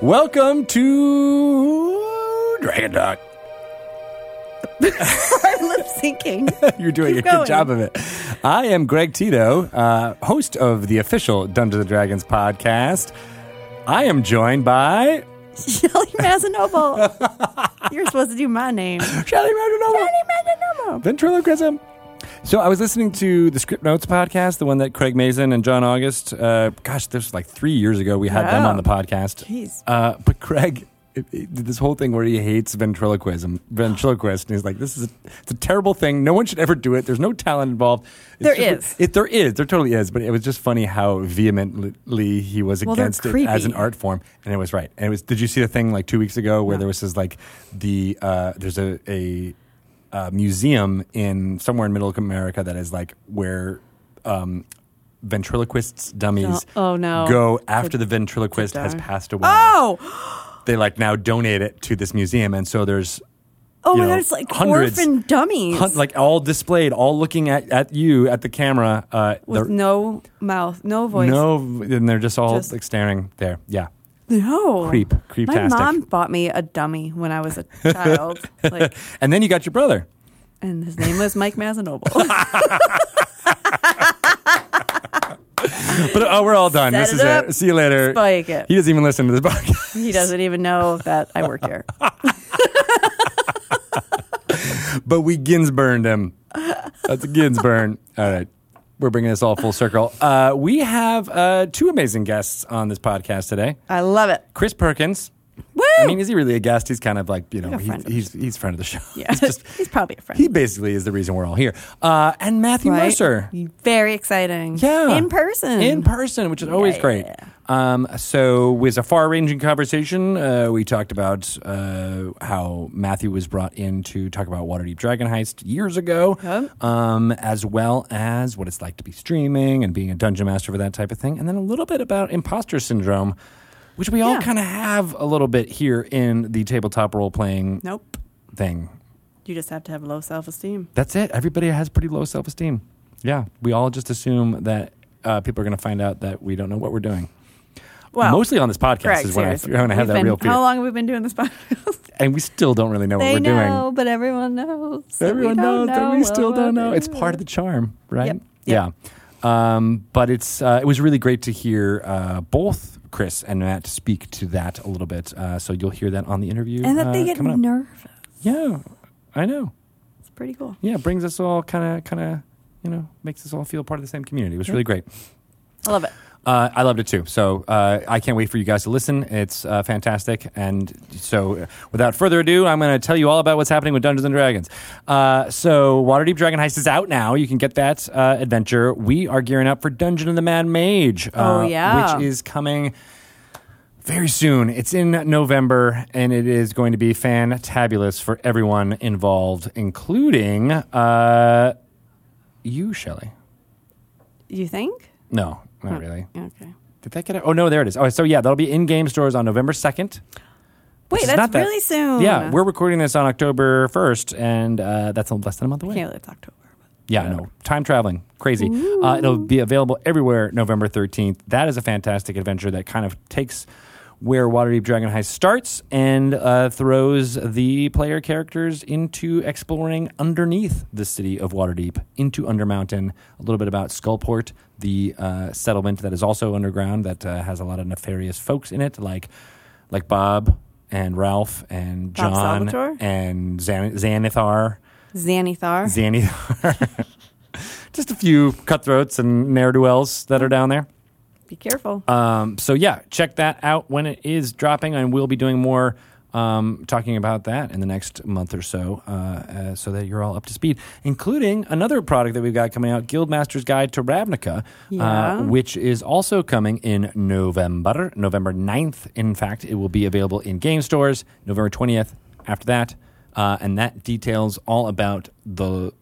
Welcome to Dragon Talk. I'm lip syncing. You're doing Keep a good job of it. I am Greg Tito, uh, host of the official Dungeons and Dragons podcast. I am joined by Shelly Mazzanoble. You're supposed to do my name. Shelly Radonova. Mazzanoble. Ventriloquism. So I was listening to the Scriptnotes podcast, the one that Craig Mazin and John August. Uh, gosh, this was like three years ago. We had them on the podcast. Jeez. Uh, but Craig did this whole thing where he hates ventriloquism, ventriloquist, and he's like, "This is a, it's a terrible thing. No one should ever do it. There's no talent involved." It's There just- is. It, there is. There totally is. But it was just funny how vehemently he was Well, against it as an art form, and it was right. And it was. Did you see the thing like two weeks ago where No. there was this like the uh, there's a a uh, museum in somewhere in Middle America that is like where um, ventriloquists dummies Oh, oh, no. go after the ventriloquist has passed away. Oh, They like now donate it to this museum, and so there's oh my know, god, it's like hundreds- orphan dummies hun- like all displayed, all looking at, at you at the camera. Uh, with no mouth, no voice. no, and they're just all Just- like staring there. Yeah, no. creep, Creep My mom bought me a dummy when I was a child, like, and then you got your brother. and his name was Mike Mazzanoble. But oh, we're all done. Set this it is up. it. See you later. Spike it. He doesn't even listen to this podcast. He doesn't even know that I work here. but we Ginsburned him. That's a Ginsburn. All right. We're bringing this all full circle. Uh, we have uh, two amazing guests on this podcast today. I love it. Chris Perkins. Woo! I mean, is he really a guest? He's kind of like, you know, Like he's, friend of he's, he's friend of the show. yeah, He's just, he's probably a friend. he basically is the reason we're all here. Uh, and Matthew right? Mercer. Very exciting. Yeah. In person. In person, which is always Yeah. great. Um, so, it was a far ranging conversation. Uh, we talked about uh, how Matthew was brought in to talk about Waterdeep Dragon Heist years ago, um, as well as what it's like to be streaming and being a dungeon master for that type of thing. And then a little bit about imposter syndrome, which we all kind of have a little bit here in the tabletop role playing Nope. thing. You just have to have low self esteem. That's it. Everybody has pretty low self esteem. Yeah. We all just assume that uh, people are going to find out that we don't know what we're doing. Well, Mostly on this podcast Greg, is when I, when I have that been- real fear. How long have we been doing this podcast? And we still don't really know what we're know, doing. but everyone knows. Everyone knows that we still don't know. It's part of the charm, right? Yep. Yeah. Um, but it's uh, it was really great to hear uh, both Chris and Matt speak to that a little bit. Uh, so you'll hear that on the interview. And that uh, they get coming up. nervous. Yeah, I know. It's pretty cool. Yeah, it brings us all kind of, kind of, you know, makes us all feel part of the same community. It was really great. I love it. Uh, I loved it too. So uh, I can't wait for you guys to listen. It's uh, fantastic. And so, without further ado, I'm going to tell you all about what's happening with Dungeons and Dragons. Uh, so, Waterdeep Dragon Heist is out now. You can get that uh, adventure. We are gearing up for Dungeon of the Mad Mage. Oh, uh, yeah. which is coming. Very soon. It's in November, and it is going to be fantabulous for everyone involved, including uh, you, Shelley. You think? No, not Oh, really. Okay. Did that get it? Oh no, there it is. Oh, so yeah, that'll be in game stores on November second. Wait, that's not that- really soon. Yeah, we're recording this on October first, and uh, that's less than a month away. can't believe it's October. Yeah, no, time traveling, crazy. Uh, it'll be available everywhere November thirteenth. That is a fantastic adventure that kind of takes where Waterdeep Dragon Heist starts and uh, throws the player characters into exploring underneath the city of Waterdeep, into Undermountain. A little bit about Skullport, the uh, settlement that is also underground that uh, has a lot of nefarious folks in it, like like Bob and Ralph and Bob John Salvatore? and Xanathar. Xanathar. Xanathar. Just a few cutthroats and ne'er do wells that are down there. Be careful. Um, so yeah, check that out when it is dropping, and we'll be doing more um, talking about that in the next month or so, uh, uh, so that you're all up to speed, including another product that we've got coming out, Guildmaster's Guide to Ravnica, Yeah. uh, which is also coming in November, November 9th. In fact, it will be available in game stores November 20th. After that, uh, and that details all about the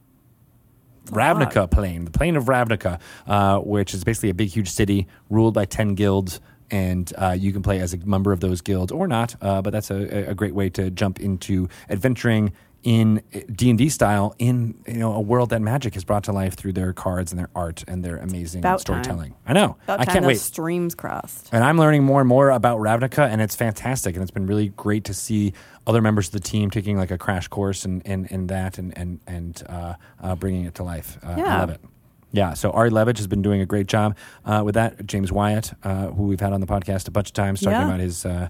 Ravnica plane, the plane of Ravnica, uh, which is basically a big, huge city ruled by 10 guilds. And uh, you can play as a member of those guilds or not, uh, but that's a, a great way to jump into adventuring in D and D style in you know a world that Magic has brought to life through their cards and their art and their amazing storytelling. time. I know. About I can't wait. Streams crossed. And I'm learning more and more about Ravnica, and it's fantastic. And it's been really great to see other members of the team taking like a crash course in, in, in that and and and uh, uh, bringing it to life. Uh, I love it. Yeah, so Ari Levitch has been doing a great job uh, with that. James Wyatt, uh, who we've had on the podcast a bunch of times, talking Yeah. about his uh,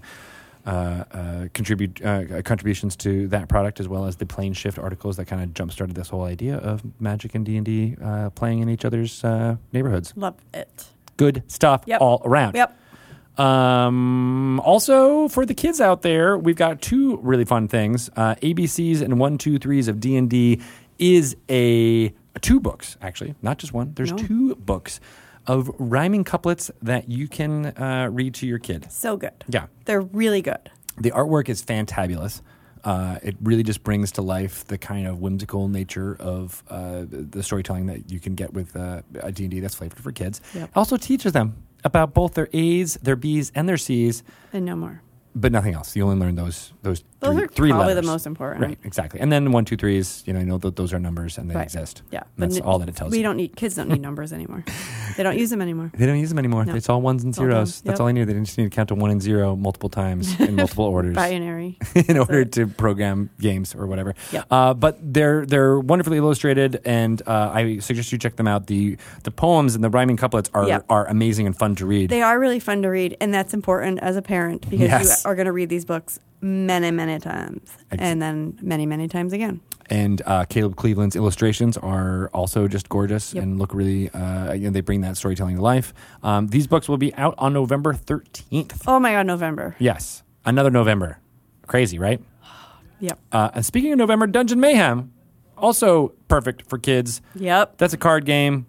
contribute uh, contributions to that product, as well as the plane shift articles that kind of jump started this whole idea of Magic and D and D uh, playing in each other's uh, neighborhoods. Love it. Good stuff Yep. all around. Yep. Um, also, for the kids out there, we've got two really fun things. Uh, ABCs and one, two, threes of D and D is a two books actually, not just one. There's No. two books of rhyming couplets that you can uh, read to your kid. So good. Yeah, They're really good. the artwork is fantabulous. Uh, it really just brings to life the kind of whimsical nature of uh, the storytelling that you can get with uh, a D&D that's flavored for kids. Yep. Also teaches them about both their A's, their B's, and their C's, And no more. But nothing else. You only learn those those Those three, are three probably letters. the most important. Right, exactly. And then one, two, three threes. You know, you know th- those are numbers and they Right. exist. Yeah. That's n- all that it tells we you. don't need kids don't need numbers anymore. They don't use them anymore. They don't use them anymore. No. It's all ones and It's zeros. done. That's Yep. all I need. They just need to count to one and zero multiple times in multiple orders. Binary. in order it. to program games or whatever. Yep. Uh, but they're they're wonderfully illustrated, and uh, I suggest you check them out. the The poems and the rhyming couplets are Yep. are amazing and fun to read. They are really fun to read, and that's important as a parent because Yes. you are going to read these books many, many times, Ex- and then many, many times again. and uh, Caleb Cleveland's illustrations are also just gorgeous Yep. and look really. Uh, you know, they bring that storytelling to life. Um, these books will be out on November thirteenth. Oh my God, November. Yes, another November. Crazy, right? Yep. Uh, and speaking of November, Dungeon Mayhem, also perfect for kids. Yep. That's a card game.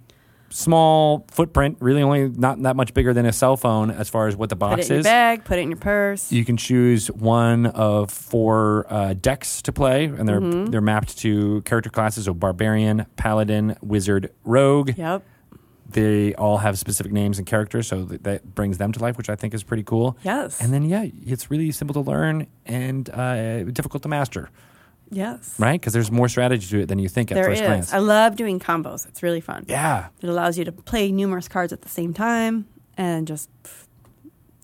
Small footprint, really only not that much bigger than a cell phone as far as what the box Put it in your is. bag. Put it in your purse. You can choose one of four uh, decks to play, and they're Mm-hmm. they're mapped to character classes so barbarian, paladin, wizard, rogue. Yep. They all have specific names and characters, so that, that brings them to life, which I think is pretty cool. Yes. And then yeah, it's really simple to learn and uh, difficult to master, yes. right? Because there's more strategy to it than you think at There first is. glance. I love doing combos. It's really fun. yeah, It allows you to play numerous cards at the same time and just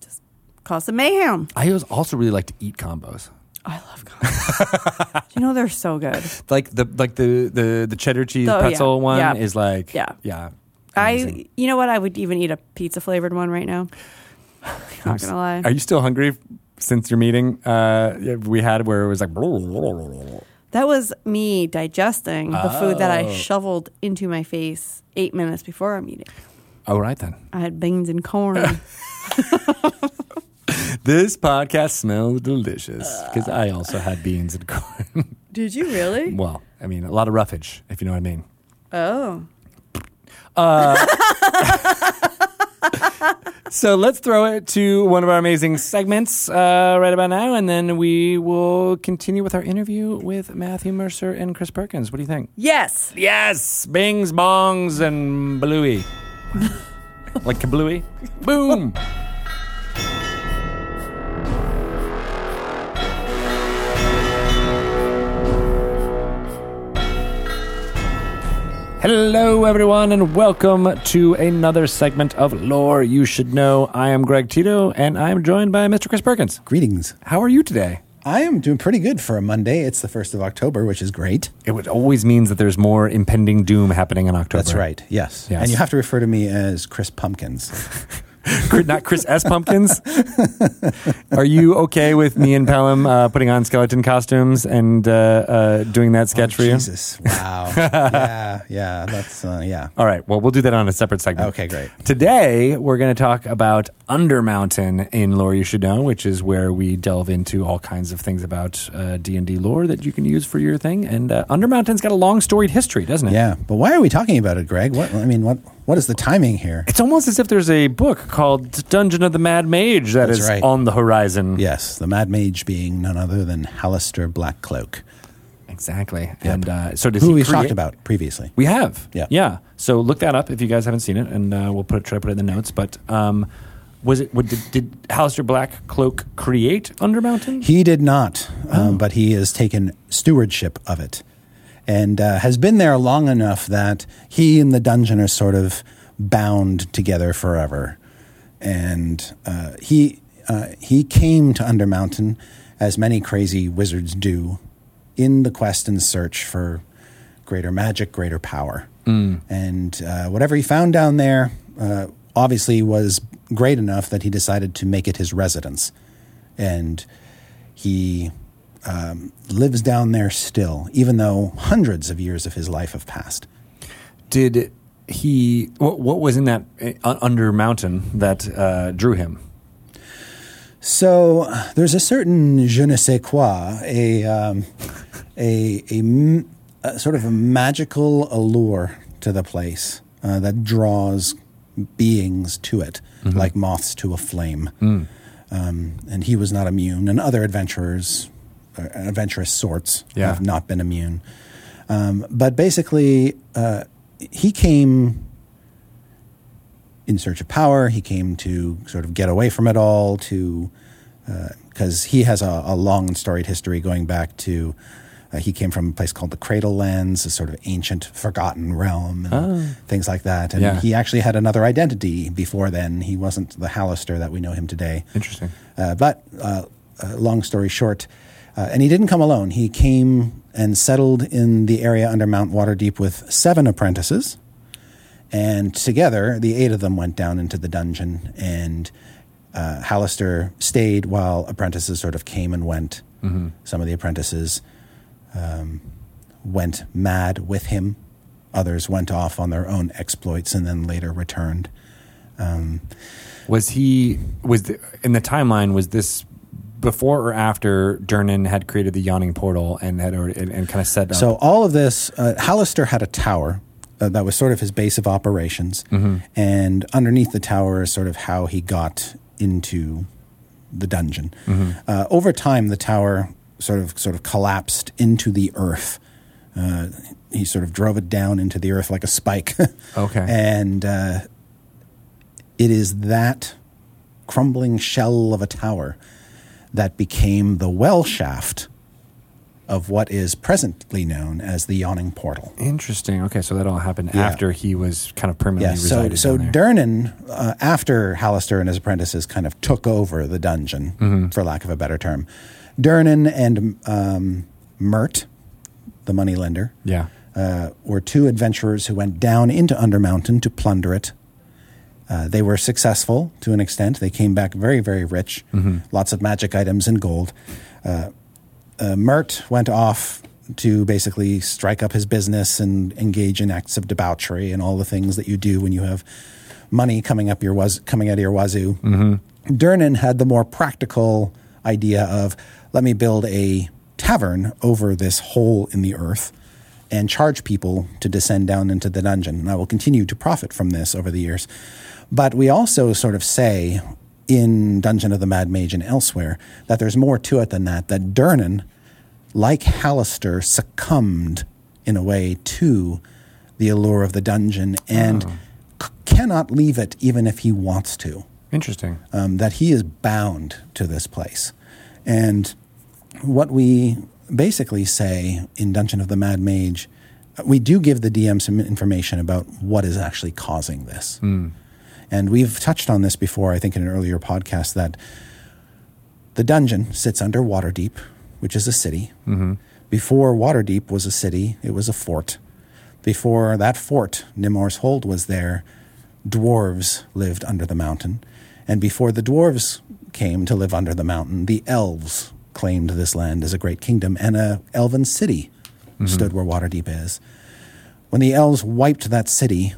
just cause some mayhem. I also really like to eat combos. I love combos. you know they're so good. Like the like the the, the cheddar cheese Oh, yeah. pretzel one Yeah. is like Yeah. yeah. amazing. I you know what? I would even eat a pizza flavored one right now. I'm Not gonna lie. Are you still hungry since your meeting uh, we had where it was like That was me digesting the food that Oh. I shoveled into my face eight minutes before our meeting. all right then. I had beans and corn. This podcast smells delicious because I also had beans and corn. Did you really? well, I mean a lot of roughage, if you know what I mean. Oh. So let's throw it to one of our amazing segments uh, right about now, and then we will continue with our interview with Matthew Mercer and Chris Perkins. What do you think? Yes. Yes, bings, bongs, and balooey. like kablooey? Boom! Hello, everyone, and welcome to another segment of Lore You Should Know. I am Greg Tito, and I'm joined by Mr. Chris Perkins. Greetings. How are you today? I am doing pretty good for a Monday. It's the 1st of October, which is great. It would always means that there's more impending doom happening in October. That's right. Yes. Yes. And you have to refer to me as Chris Pumpkins. Not Chris S. Pumpkins. Are you okay with me and Pelham uh, putting on skeleton costumes and uh, uh, doing that sketch Oh, for you? Jesus. Wow. yeah. Yeah. That's, uh, yeah. All right. Well, we'll do that on a separate segment. Okay, great. Today, we're going to talk about Undermountain in Lore You Should Know, which is where we delve into all kinds of things about uh, D&D lore that you can use for your thing. And uh, Undermountain's got a long storied history, doesn't it? Yeah. But why are we talking about it, Greg? What, I mean, what, what is the timing here? It's almost as if there's a book called Dungeon of the Mad Mage that That's is right. on the horizon. Yes. The Mad Mage being none other than Halaster Blackcloak, Exactly. And uh, so does who he we've create- talked about previously. We have. Yeah. Yeah. So look that up if you guys haven't seen it, and uh, we'll put try to put it in the notes. But um, was it? What, did, did Halaster Black Cloak create Undermountain? He did not, um, but he has taken stewardship of it and uh, has been there long enough that he and the dungeon are sort of bound together forever. And uh, he, uh, he came to Undermountain, as many crazy wizards do, in the quest and search for greater magic, greater power. And uh, whatever he found down there uh, obviously was great enough that he decided to make it his residence. And he um, lives down there still, even though hundreds of years of his life have passed. Did he? What, what was in that uh, Undermountain that uh, drew him? So there's a certain je ne sais quoi, a, um, a, a, a sort of a magical allure to the place uh, that draws beings to it, like moths to a flame. Um, and he was not immune, and other adventurers, uh, adventurous sorts, Yeah. have not been immune. Um, but basically, uh, he came in search of power. He came to sort of get away from it all, to because he has a, a long and storied history going back to. Uh, he came from a place called the Cradle Lands, a sort of ancient, forgotten realm, and things like that. And Yeah. he actually had another identity before then. He wasn't the Halaster that we know him today. Interesting. Uh, but uh, uh, long story short, uh, and he didn't come alone. He came and settled in the area under Mount Waterdeep with seven apprentices. And together, the eight of them went down into the dungeon, and uh, Halaster stayed while apprentices sort of came and went. Some of the apprentices um, went mad with him. Others went off on their own exploits and then later returned. Was he? Was the, in the timeline? Was this before or after Durnan had created the yawning portal and had already, and, and kind of set up? So all of this, uh, Halaster had a tower uh, that was sort of his base of operations, and underneath the tower is sort of how he got into the dungeon. Uh, over time, the tower sort of sort of collapsed into the earth. Uh, he sort of drove it down into the earth like a spike. Okay. and uh, it is that crumbling shell of a tower that became the well shaft of what is presently known as the yawning portal. Interesting. Okay, so that all happened Yeah. after he was kind of permanently Yeah, so resided so. Durnan, uh, after Halaster and his apprentices kind of took over the dungeon, Mm-hmm. for lack of a better term, Durnan and um, Mirt, the moneylender, yeah. uh, were two adventurers who went down into Undermountain to plunder it. Uh, they were successful to an extent. They came back very, very rich, lots of magic items and gold. Uh, uh, Mirt went off to basically strike up his business and engage in acts of debauchery and all the things that you do when you have money coming up your waz- coming out of your wazoo. Durnan had the more practical idea of let me build a tavern over this hole in the earth and charge people to descend down into the dungeon. And I will continue to profit from this over the years. But we also sort of say in Dungeon of the Mad Mage and elsewhere that there's more to it than that, that Durnan, like Halaster, succumbed in a way to the allure of the dungeon and c- cannot leave it even if he wants to Interesting. um, that he is bound to this place. And what we basically say in Dungeon of the Mad Mage, we do give the DM some information about what is actually causing this. And we've touched on this before, I think, in an earlier podcast, that the dungeon sits under Waterdeep, which is a city. Mm-hmm. Before Waterdeep was a city, it was a fort. Before that fort, Nimoar's Hold was there, dwarves lived under the mountain. And before the dwarves came to live under the mountain, the elves claimed this land as a great kingdom, and a elven city mm-hmm. stood where Waterdeep is. When the elves wiped that city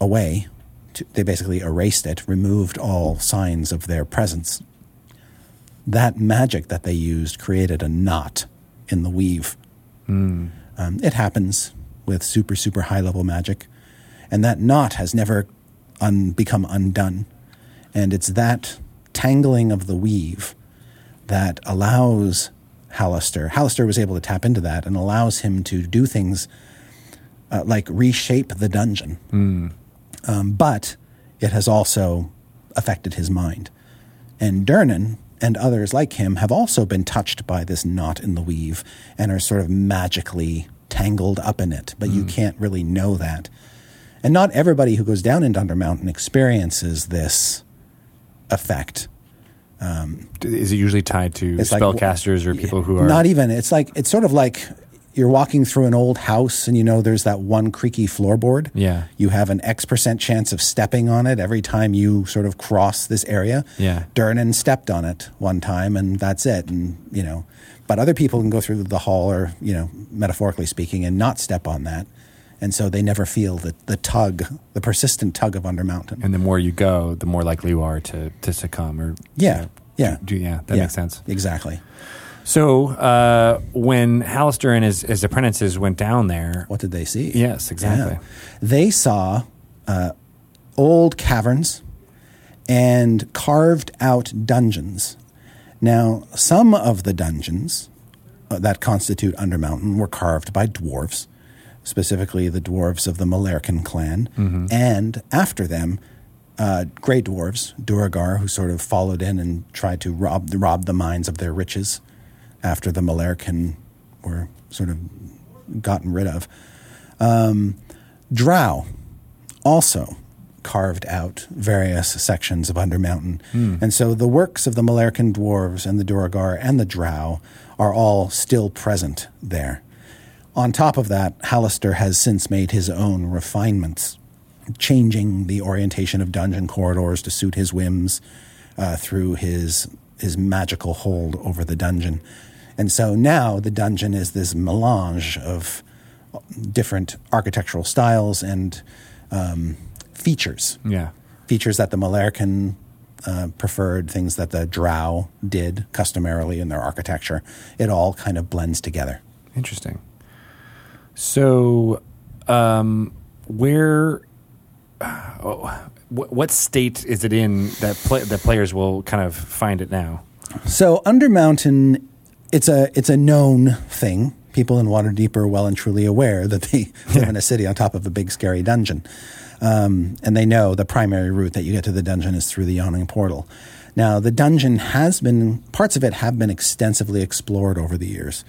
away, to, they basically erased it, removed all signs of their presence. That magic that they used created a knot in the weave. Um, it happens with super, super high level magic. And that knot has never un- become undone. And it's that tangling of the weave that allows Halaster. Halaster was able to tap into that and allows him to do things uh, like reshape the dungeon. Um, but it has also affected his mind. And Durnan and others like him have also been touched by this knot in the weave and are sort of magically tangled up in it, but you can't really know that. And not everybody who goes down into Undermountain experiences this effect. Is it usually tied to It's like- spellcasters or people who are Not even. It's like it's sort of like you're walking through an old house and you know there's that one creaky floorboard. Yeah. You have an X percent chance of stepping on it every time you sort of cross this area. Yeah. Durnan stepped on it one time and that's it. And you know, but other people can go through the hall or, you know, metaphorically speaking, and not step on that. And so they never feel the, the tug, the persistent tug of Undermountain. and the more you go, the more likely you are to, to succumb or Yeah. you know, Yeah. do, yeah, that Yeah, makes sense. Exactly. So uh, when Halaster and his, his apprentices went down there, What did they see? Yes, exactly. Yeah. They saw uh, old caverns and carved out dungeons. Now, some of the dungeons uh, that constitute Undermountain were carved by dwarves, specifically the dwarves of the Melairkyn clan, and after them, uh, grey dwarves, Duergar, who sort of followed in and tried to rob, rob the mines of their riches after the Melairkyn were sort of gotten rid of. Um, Drow also carved out various sections of Undermountain. And so the works of the Melairkyn dwarves and the Duergar and the Drow are all still present there. On top of that, Halaster has since made his own refinements, changing the orientation of dungeon corridors to suit his whims uh, through his his magical hold over the dungeon. And so now the dungeon is this melange of different architectural styles and um, features. yeah. Features that the Melairkyn uh, preferred, things that the Drow did customarily in their architecture. It all kind of blends together. Interesting. So, um, where, oh, what state is it in that play, that players will kind of find it now? So Undermountain, it's a it's a known thing. People in Waterdeep are well and truly aware that they live in a city on top of a big scary dungeon, um, and they know the primary route that you get to the dungeon is through the yawning portal. Now, the dungeon has been parts of it have been extensively explored over the years,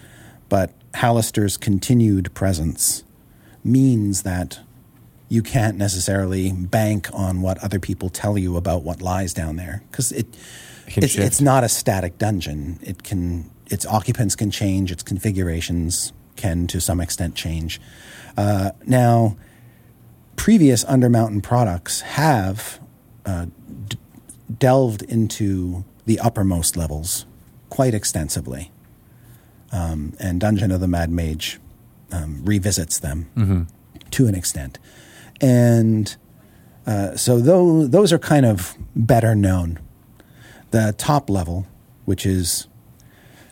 but Halaster's continued presence means that you can't necessarily bank on what other people tell you about what lies down there because it, can it's, it's not a static dungeon. It can its occupants can change, its configurations can to some extent change. Uh, now, previous Undermountain products have uh, d- delved into the uppermost levels quite extensively, um, and Dungeon of the Mad Mage um, revisits them to an extent, and uh, so those those are kind of better known. The top level, which is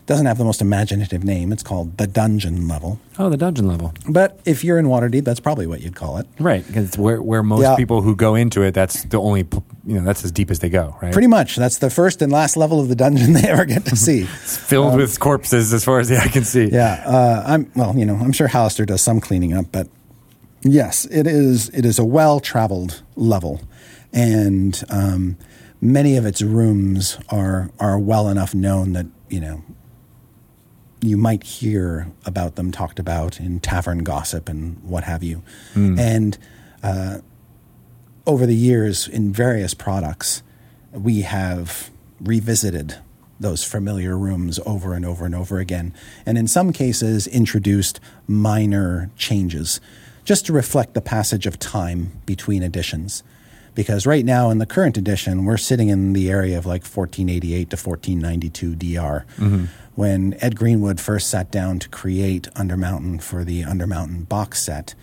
doesn't have the most imaginative name, it's called the dungeon level. Oh, the dungeon level, But if you're in Waterdeep, that's probably what you'd call it. right? Because it's where where most Yeah. people who go into it, that's the only you know that's as deep as they go, right? Pretty much, that's the first and last level of the dungeon they ever get to see. It's filled with corpses, as far as the eye can see. Yeah, uh, I'm well. You know, I'm sure Halaster does some cleaning up, but yes, it is. It is a well-traveled level, and um, many of its rooms are are well enough known that you know you might hear about them talked about in tavern gossip and what have you, and. Uh, over the years in various products, we have revisited those familiar rooms over and over and over again, and in some cases introduced minor changes just to reflect the passage of time between editions. Because right now in the current edition, we're sitting in the area of like 1488 to 1492 DR. When Ed Greenwood first sat down to create Undermountain for the Undermountain box set,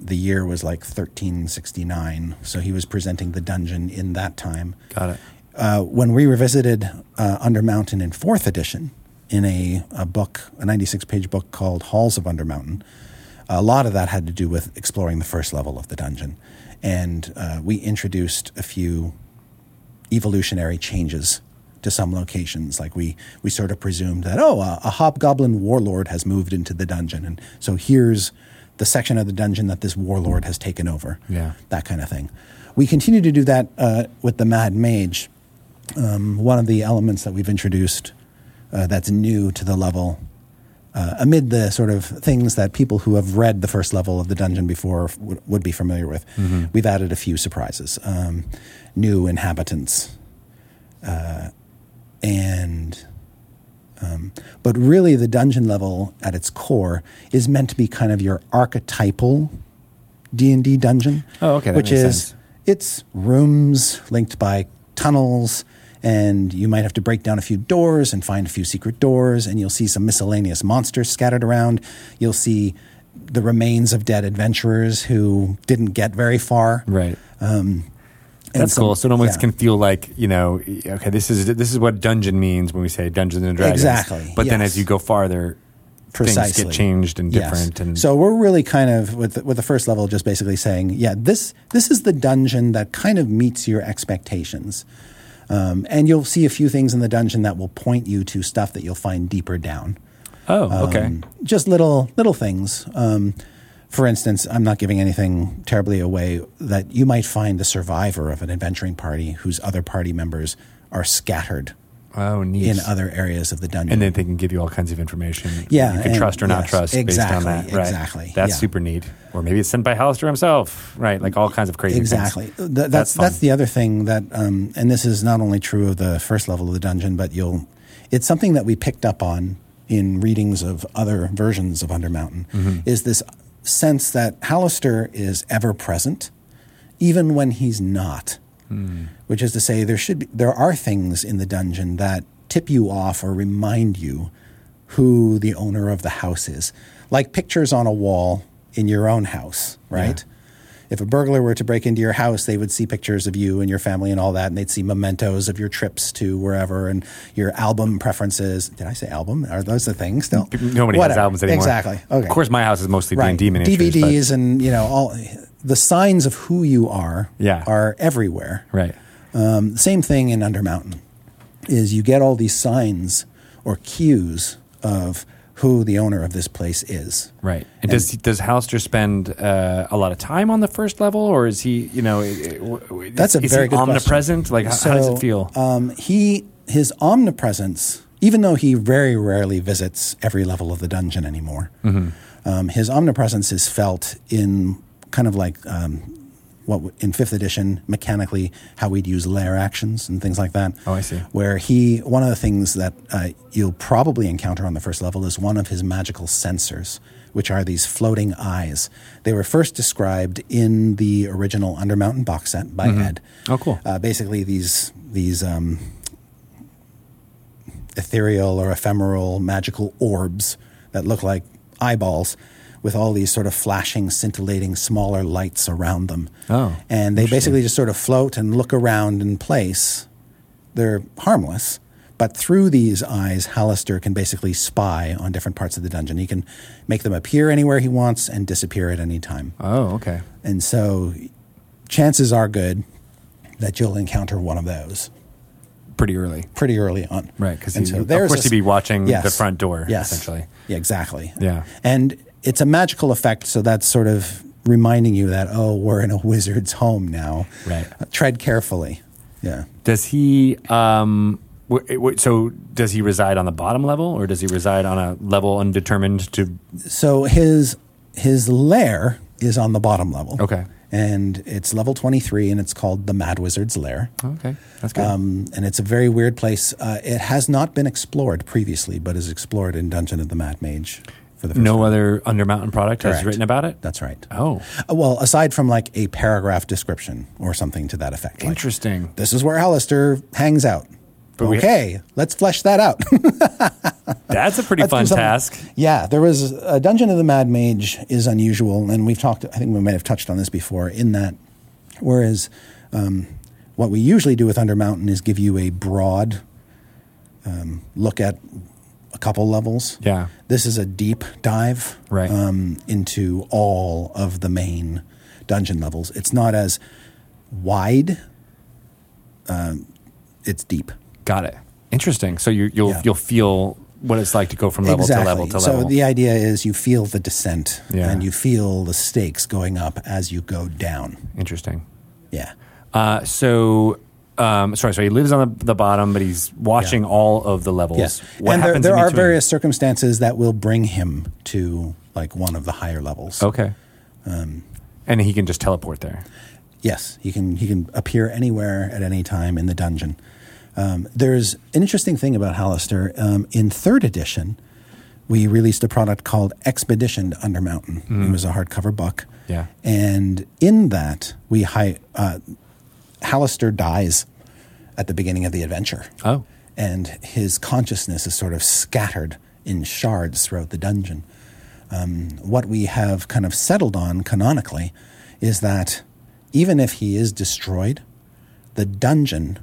the year was like 1369. So he was presenting the dungeon in that time. Got it. Uh, when we revisited uh, Undermountain in fourth edition in a, a book, a 96 page book called Halls of Undermountain, a lot of that had to do with exploring the first level of the dungeon. And uh, we introduced a few evolutionary changes to some locations. Like we, we sort of presumed that, oh, a, a hobgoblin warlord has moved into the dungeon. And so here's the section of the dungeon that this warlord has taken over. Yeah. That kind of thing. We continue to do that uh, with the Mad Mage. Um, one of the elements that we've introduced uh, that's new to the level, uh, amid the sort of things that people who have read the first level of the dungeon before w- would be familiar with, we've added a few surprises. Um, new inhabitants, uh, and um, but really, the dungeon level at its core is meant to be kind of your archetypal D and D dungeon. Oh, okay, which is sense. it's rooms linked by tunnels, and you might have to break down a few doors and find a few secret doors, and you'll see some miscellaneous monsters scattered around. You'll see the remains of dead adventurers who didn't get very far. Right. Um, and That's some- cool. So it almost yeah. can feel like you know, okay, this is this is what dungeon means when we say Dungeons and Dragons. Exactly, But then as you go farther, things precisely get changed and Yes. different. And so we're really kind of with the, with the first level just basically saying yeah this this is the dungeon that kind of meets your expectations um, and you'll see a few things in the dungeon that will point you to stuff that you'll find deeper down oh, okay. um, just little little things um, for instance i'm not giving anything terribly away that you might find the survivor of an adventuring party whose other party members are scattered oh, neat. in other areas of the dungeon and then they can give you all kinds of information. Yeah, you can and- trust or not yes, trust based on that. Right. exactly, That's yeah. super neat. Or maybe it's sent by Halaster himself. Right. Like all kinds of crazy. things. Exactly. Th- That's that's that's the other thing that, um, and this is not only true of the first level of the dungeon, but you'll. It's something that we picked up on in readings of other versions of Undermountain. Mm-hmm. Is this sense that Halaster is ever present, even when he's not. Which is to say, there should be, there are things in the dungeon that tip you off or remind you who the owner of the house is, like pictures on a wall in your own house, right? If a burglar were to break into your house, they would see pictures of you and your family and all that, and they'd see mementos of your trips to wherever and your album preferences. Did I say album? Are those the things still? Nobody Whatever. has albums anymore. Exactly. Okay. Of course, my house is mostly right. Miniatures. but- DVDs and you know all the signs of who you are Yeah. are everywhere. Right. Um, same thing in Undermountain is you get all these signs or cues of who the owner of this place is. Right. And, does does Halaster spend uh, a lot of time on the first level, or is he, you know, That's a is very he good question. omnipresent? Like, how, how does it feel? Um, he his omnipresence, even though he very rarely visits every level of the dungeon anymore, Mm-hmm. um, his omnipresence is felt in kind of like um, what in fifth edition mechanically how we'd use lair actions and things like that. Oh, I see. Where he one of the things that uh, you'll probably encounter on the first level is one of his magical sensors. Which are these floating eyes? They were first described in the original Undermountain box set by Ed. Oh, cool. Uh, basically, these these um, ethereal or ephemeral magical orbs that look like eyeballs with all these sort of flashing, scintillating, smaller lights around them. Oh, and they basically just sort of float and look around in place. They're harmless, but through these eyes, Halaster can basically spy on different parts of the dungeon. He can make them appear anywhere he wants and disappear at any time. oh, okay. And so, chances are good that you'll encounter one of those Pretty early. pretty early on. Right, 'cause And he- of course a- he'd be watching the front door, yes. essentially. Yeah, exactly. Yeah. And it's a magical effect, so that's sort of reminding you that, oh, we're in a wizard's home now. Right. Uh, tread carefully. Yeah. Does he? Um, w- w- so does he reside on the bottom level, or does he reside on a level undetermined? To So his his lair is on the bottom level. Okay. And it's level 23, and it's called the Mad Wizard's Lair. okay, that's good. Um, and it's a very weird place. Uh, it has not been explored previously, but is explored in Dungeon of the Mad Mage for the first no time. other Undermountain product has Correct. written about it. That's right. Oh, Uh, Well, aside from like a paragraph description or something to that effect. Like, interesting. this is where Halaster hangs out. We- okay, let's flesh that out. That's a pretty fun something. task. yeah, there was a Dungeon of the Mad Mage is unusual, and we've talked. I think we might have touched on this before. In that, whereas um, what we usually do with Undermountain is give you a broad um, look at couple levels. Yeah. This is a deep dive Right. um, into all of the main dungeon levels. It's not as wide. Um, it's deep. Got it. Interesting. So you, you'll Yeah. you'll feel what it's like to go from level exactly. to level to so the idea is you feel the descent Yeah. and you feel the stakes going up as you go down. Interesting. Yeah. Uh, so, um, sorry, so he lives on the, the bottom, but he's watching Yeah. all of the levels. Yes. What and there, there are various circumstances that will bring him to like one of the higher levels. Okay. Um, and he can just teleport there. Yes, he can. He can appear anywhere at any time in the dungeon. Um, there's an interesting thing about Halaster. Um, in third edition, we released a product called Expedition to Undermountain. It was a hardcover book, Yeah. and in that we hi- uh, Halaster dies at the beginning of the adventure, Oh. and his consciousness is sort of scattered in shards throughout the dungeon. Um, what we have kind of settled on canonically is that even if he is destroyed, the dungeon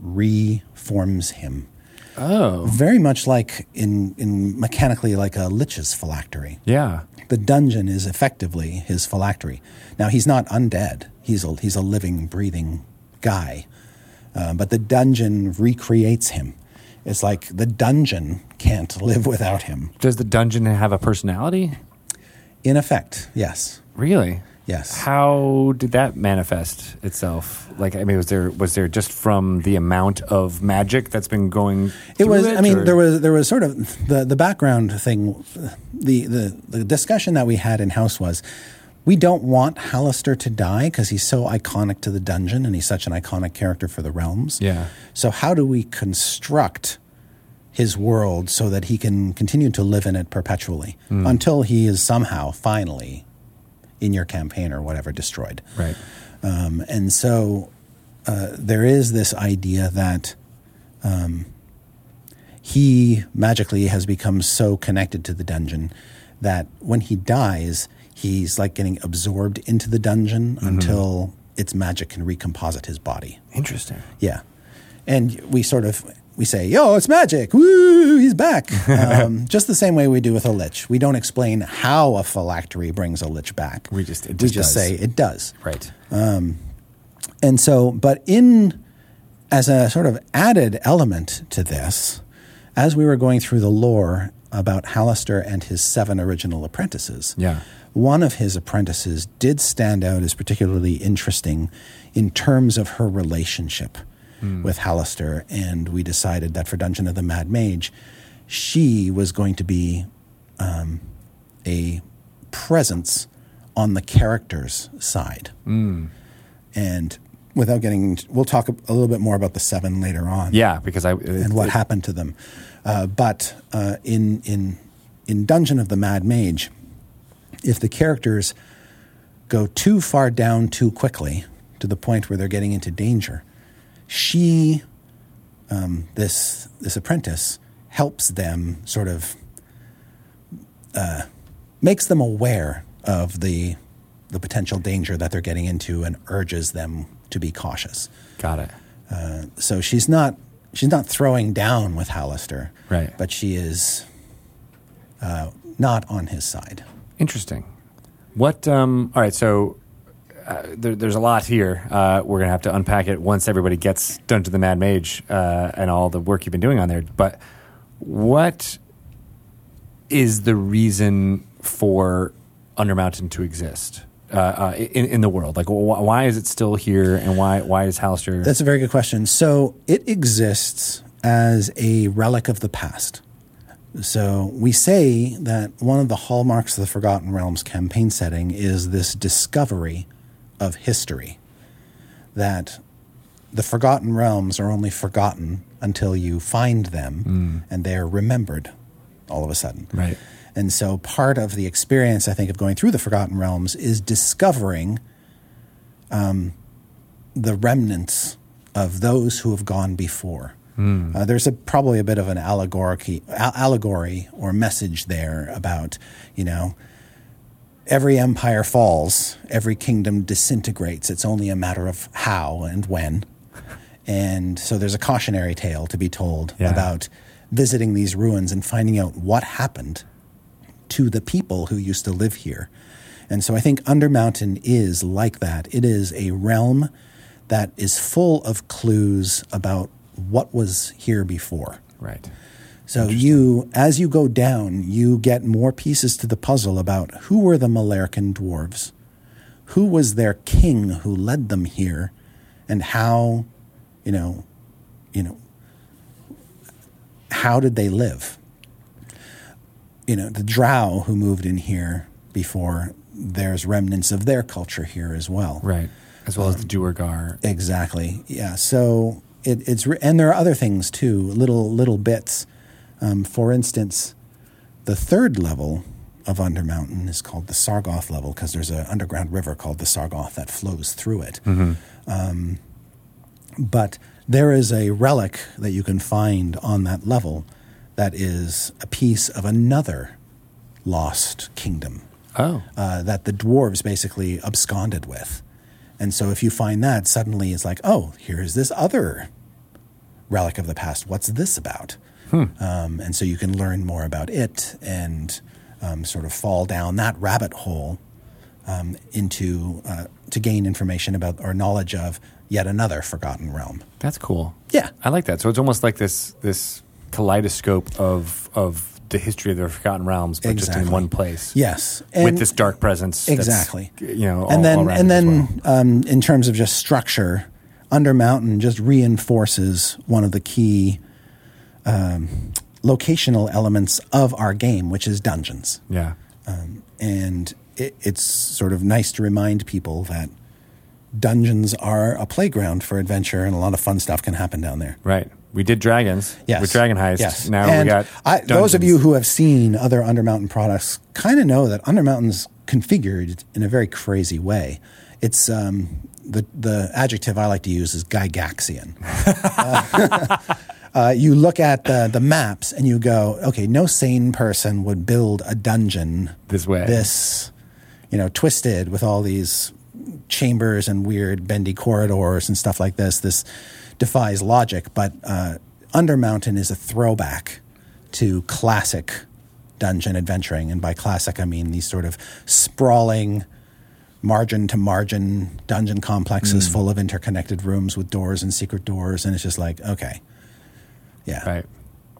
reforms him. Oh. Very much like in, in mechanically like a lich's phylactery. Yeah. The dungeon is effectively his phylactery. Now he's not undead. He's a, he's a living, breathing guy. Uh, but the dungeon recreates him. It's like the dungeon can't live without him. Does the dungeon have a personality? In effect, yes. Really? Yes. How did that manifest itself? Like, I mean, was there was there just from the amount of magic that's been going? It was. I mean, or- there was there was sort of the the background thing. The the the discussion that we had in house was, we don't want Halaster to die because he's so iconic to the dungeon and he's such an iconic character for the realms. Yeah. So how do we construct his world so that he can continue to live in it perpetually Hmm. until he is somehow finally in your campaign or whatever destroyed? right. Um, and so uh, there is this idea that um, he magically has become so connected to the dungeon that when he dies, he's like getting absorbed into the dungeon until its magic can recomposite his body. Interesting. Yeah. And we sort of we say, "Yo, it's magic! Woo, he's back!" um, just the same way we do with a lich. We don't explain how a phylactery brings a lich back. We just- it we just just does. say it does. Right. And so, but in as a sort of added element to this, as we were going through the lore about Halaster and his seven original apprentices, Yeah. One of his apprentices did stand out as particularly interesting in terms of her relationship with Halaster, and we decided that for Dungeon of the Mad Mage, she was going to be um, a presence on the character's side. And without getting, we'll talk a, little bit more about the seven later on Yeah, because I and what happened to them. Uh, but uh, in in in Dungeon of the Mad Mage, if the characters go too far down too quickly to the point where they're getting into danger, she, um, this this apprentice, helps them sort of uh, makes them aware of the the potential danger that they're getting into and urges them to be cautious got it. so she's not she's not throwing down with Halaster, Right. But she is uh, not on his side. Interesting. What? Um, all right. So uh, there, there's a lot here. Uh, we're gonna have to unpack it once everybody gets done to the Mad Mage uh, and all the work you've been doing on there. But what is the reason for Undermountain to exist uh, uh, in, in the world? Like, wh- why is it still here, and why why is Halaster? That's a very good question. So it exists as a relic of the past. So we say that one of the hallmarks of the Forgotten Realms campaign setting is this discovery of history. That the Forgotten Realms are only forgotten until you find them and they are remembered all of a sudden. Right. And so part of the experience, I think, of going through the Forgotten Realms is discovering um, the remnants of those who have gone before. Uh, there's a, probably a bit of an allegory, a- allegory or message there about, you know, every empire falls, every kingdom disintegrates. It's only a matter of how and when. And so there's a cautionary tale to be told Yeah. about visiting these ruins and finding out what happened to the people who used to live here. And so I think Undermountain is like that. It is a realm that is full of clues about what was here before. Right. So you, as you go down, you get more pieces to the puzzle about who were the Melairkyn dwarves, who was their king who led them here, and how, you know, you know, how did they live? You know, the Drow who moved in here before, there's remnants of their culture here as well. Right. As well as the Um, Duergar. Exactly. Yeah. So it, it's and there are other things too, little little bits. Um, for instance, the third level of Undermountain is called the Sargauth level because there's an underground river called the Sargauth that flows through it. Um, but there is a relic that you can find on that level that is a piece of another lost kingdom Oh. uh, that the dwarves basically absconded with. And so if you find that, suddenly it's like, oh, here's this other relic of the past. What's this about? Um, and so you can learn more about it and um, sort of fall down that rabbit hole um, into uh, to gain information about or knowledge of yet another forgotten realm. That's cool. Yeah. I like that. So it's almost like this this kaleidoscope of of the history of the Forgotten Realms, but just in one place. Yes, with this dark presence. that's, Exactly. you know, all, and then and then well. um, in terms of just structure, Undermountain just reinforces one of the key um, locational elements of our game, which is dungeons. yeah. And it, it's sort of nice to remind people that dungeons are a playground for adventure, and a lot of fun stuff can happen down there. Right. We did dragons Yes. with Dragon Heist. Yes. Now and we got I, those of you who have seen other Undermountain products kind of know that Undermountain's configured in a very crazy way. It's um, the the adjective I like to use is Gygaxian. uh, uh, you look at the, the maps and you go, okay, no sane person would build a dungeon This way. this, you know, twisted with all these chambers and weird bendy corridors and stuff like this. This defies logic, but uh, Undermountain is a throwback to classic dungeon adventuring, and by classic I mean these sort of sprawling margin to margin dungeon complexes full of interconnected rooms with doors and secret doors, and it's just like okay, yeah, Right.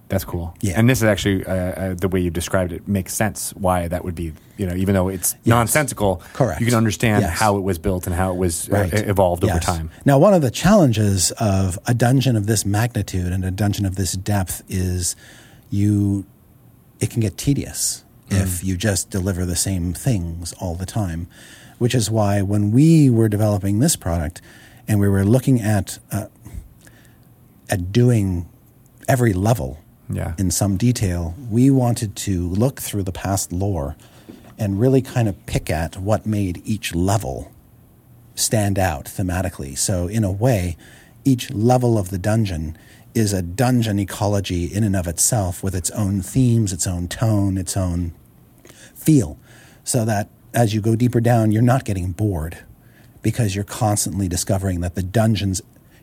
That's cool. Yeah. And this is actually uh, uh, the way you described it makes sense why that would be, you know, even though it's nonsensical, Correct. you can understand Yes. how it was built and how it was uh, Right. e- evolved over time. Now, one of the challenges of a dungeon of this magnitude and a dungeon of this depth is you it can get tedious if you just deliver the same things all the time, which is why when we were developing this product and we were looking at uh, at doing every level Yeah. in some detail, we wanted to look through the past lore and really kind of pick at what made each level stand out thematically. So, in a way, each level of the dungeon is a dungeon ecology in and of itself with its own themes, its own tone, its own feel. So that as you go deeper down, you're not getting bored because you're constantly discovering that the dungeons,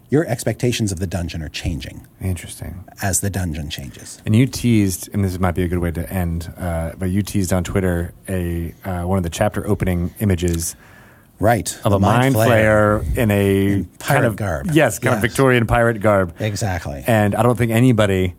your expectations of the dungeon are changing Interesting. as the dungeon changes. And you teased, and this might be a good way to end, uh, but you teased on Twitter a uh, one of the chapter opening images Right. of a mind flayer in a In pirate kind of garb. Yes, kind of Victorian pirate garb. Exactly. And I don't think anybody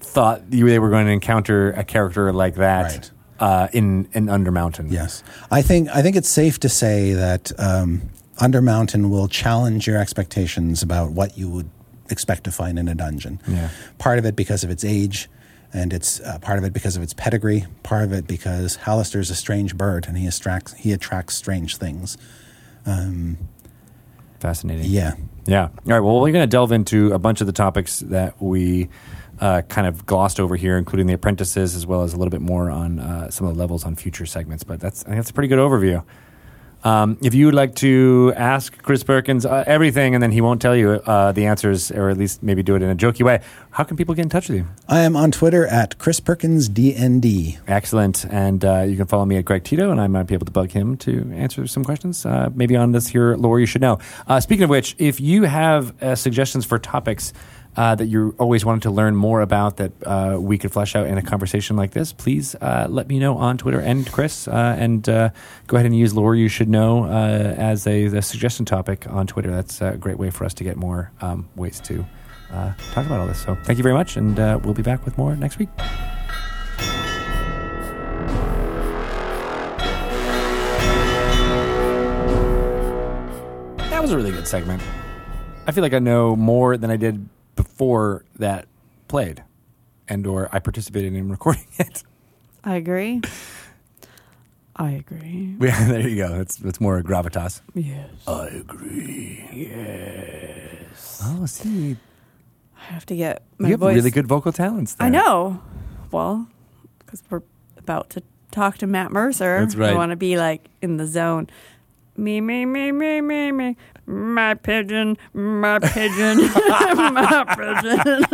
thought you, they were going to encounter a character like that Right. uh, in in Undermountain. Yes, I think I think it's safe to say that um, Undermountain will challenge your expectations about what you would expect to find in a dungeon. Yeah. Part of it because of its age, and it's uh, part of it because of its pedigree. Part of it because Halaster is a strange bird, and he attracts he attracts strange things. Um, Fascinating. Yeah, Yeah. All right. Well, we're going to delve into a bunch of the topics that we uh, kind of glossed over here, including the apprentices, as well as a little bit more on uh, some of the levels on future segments. But that's I think that's a pretty good overview. Um, if you would like to ask Chris Perkins uh, everything and then he won't tell you uh, the answers, or at least maybe do it in a jokey way, how can people get in touch with you? I am on Twitter at Chris Perkins DND. Excellent. And uh, you can follow me at Greg Tito, and I might be able to bug him to answer some questions, uh, maybe on this here lore you should know. Uh, speaking of which, if you have uh, suggestions for topics uh, that you always wanted to learn more about that uh, we could flesh out in a conversation like this, please uh, let me know on Twitter and Chris. Uh, and uh, go ahead and use lore you should know uh, as a, a suggestion topic on Twitter. That's a great way for us to get more um, ways to talk about all this. So thank you very much, and we'll be back with more next week. That was a really good segment. I feel like I know more than I did before that played, and or I participated in recording it. I agree. I agree. Yeah, there you go. It's it's more gravitas. Yes. I agree. Yes. Oh, see, I have to get my you have voice. really good vocal talents. There. I know. Well, because we're about to talk to Matt Mercer. That's right. I want to be like in the zone. Me, me, me, me, me, me. My pigeon, my pigeon, my pigeon.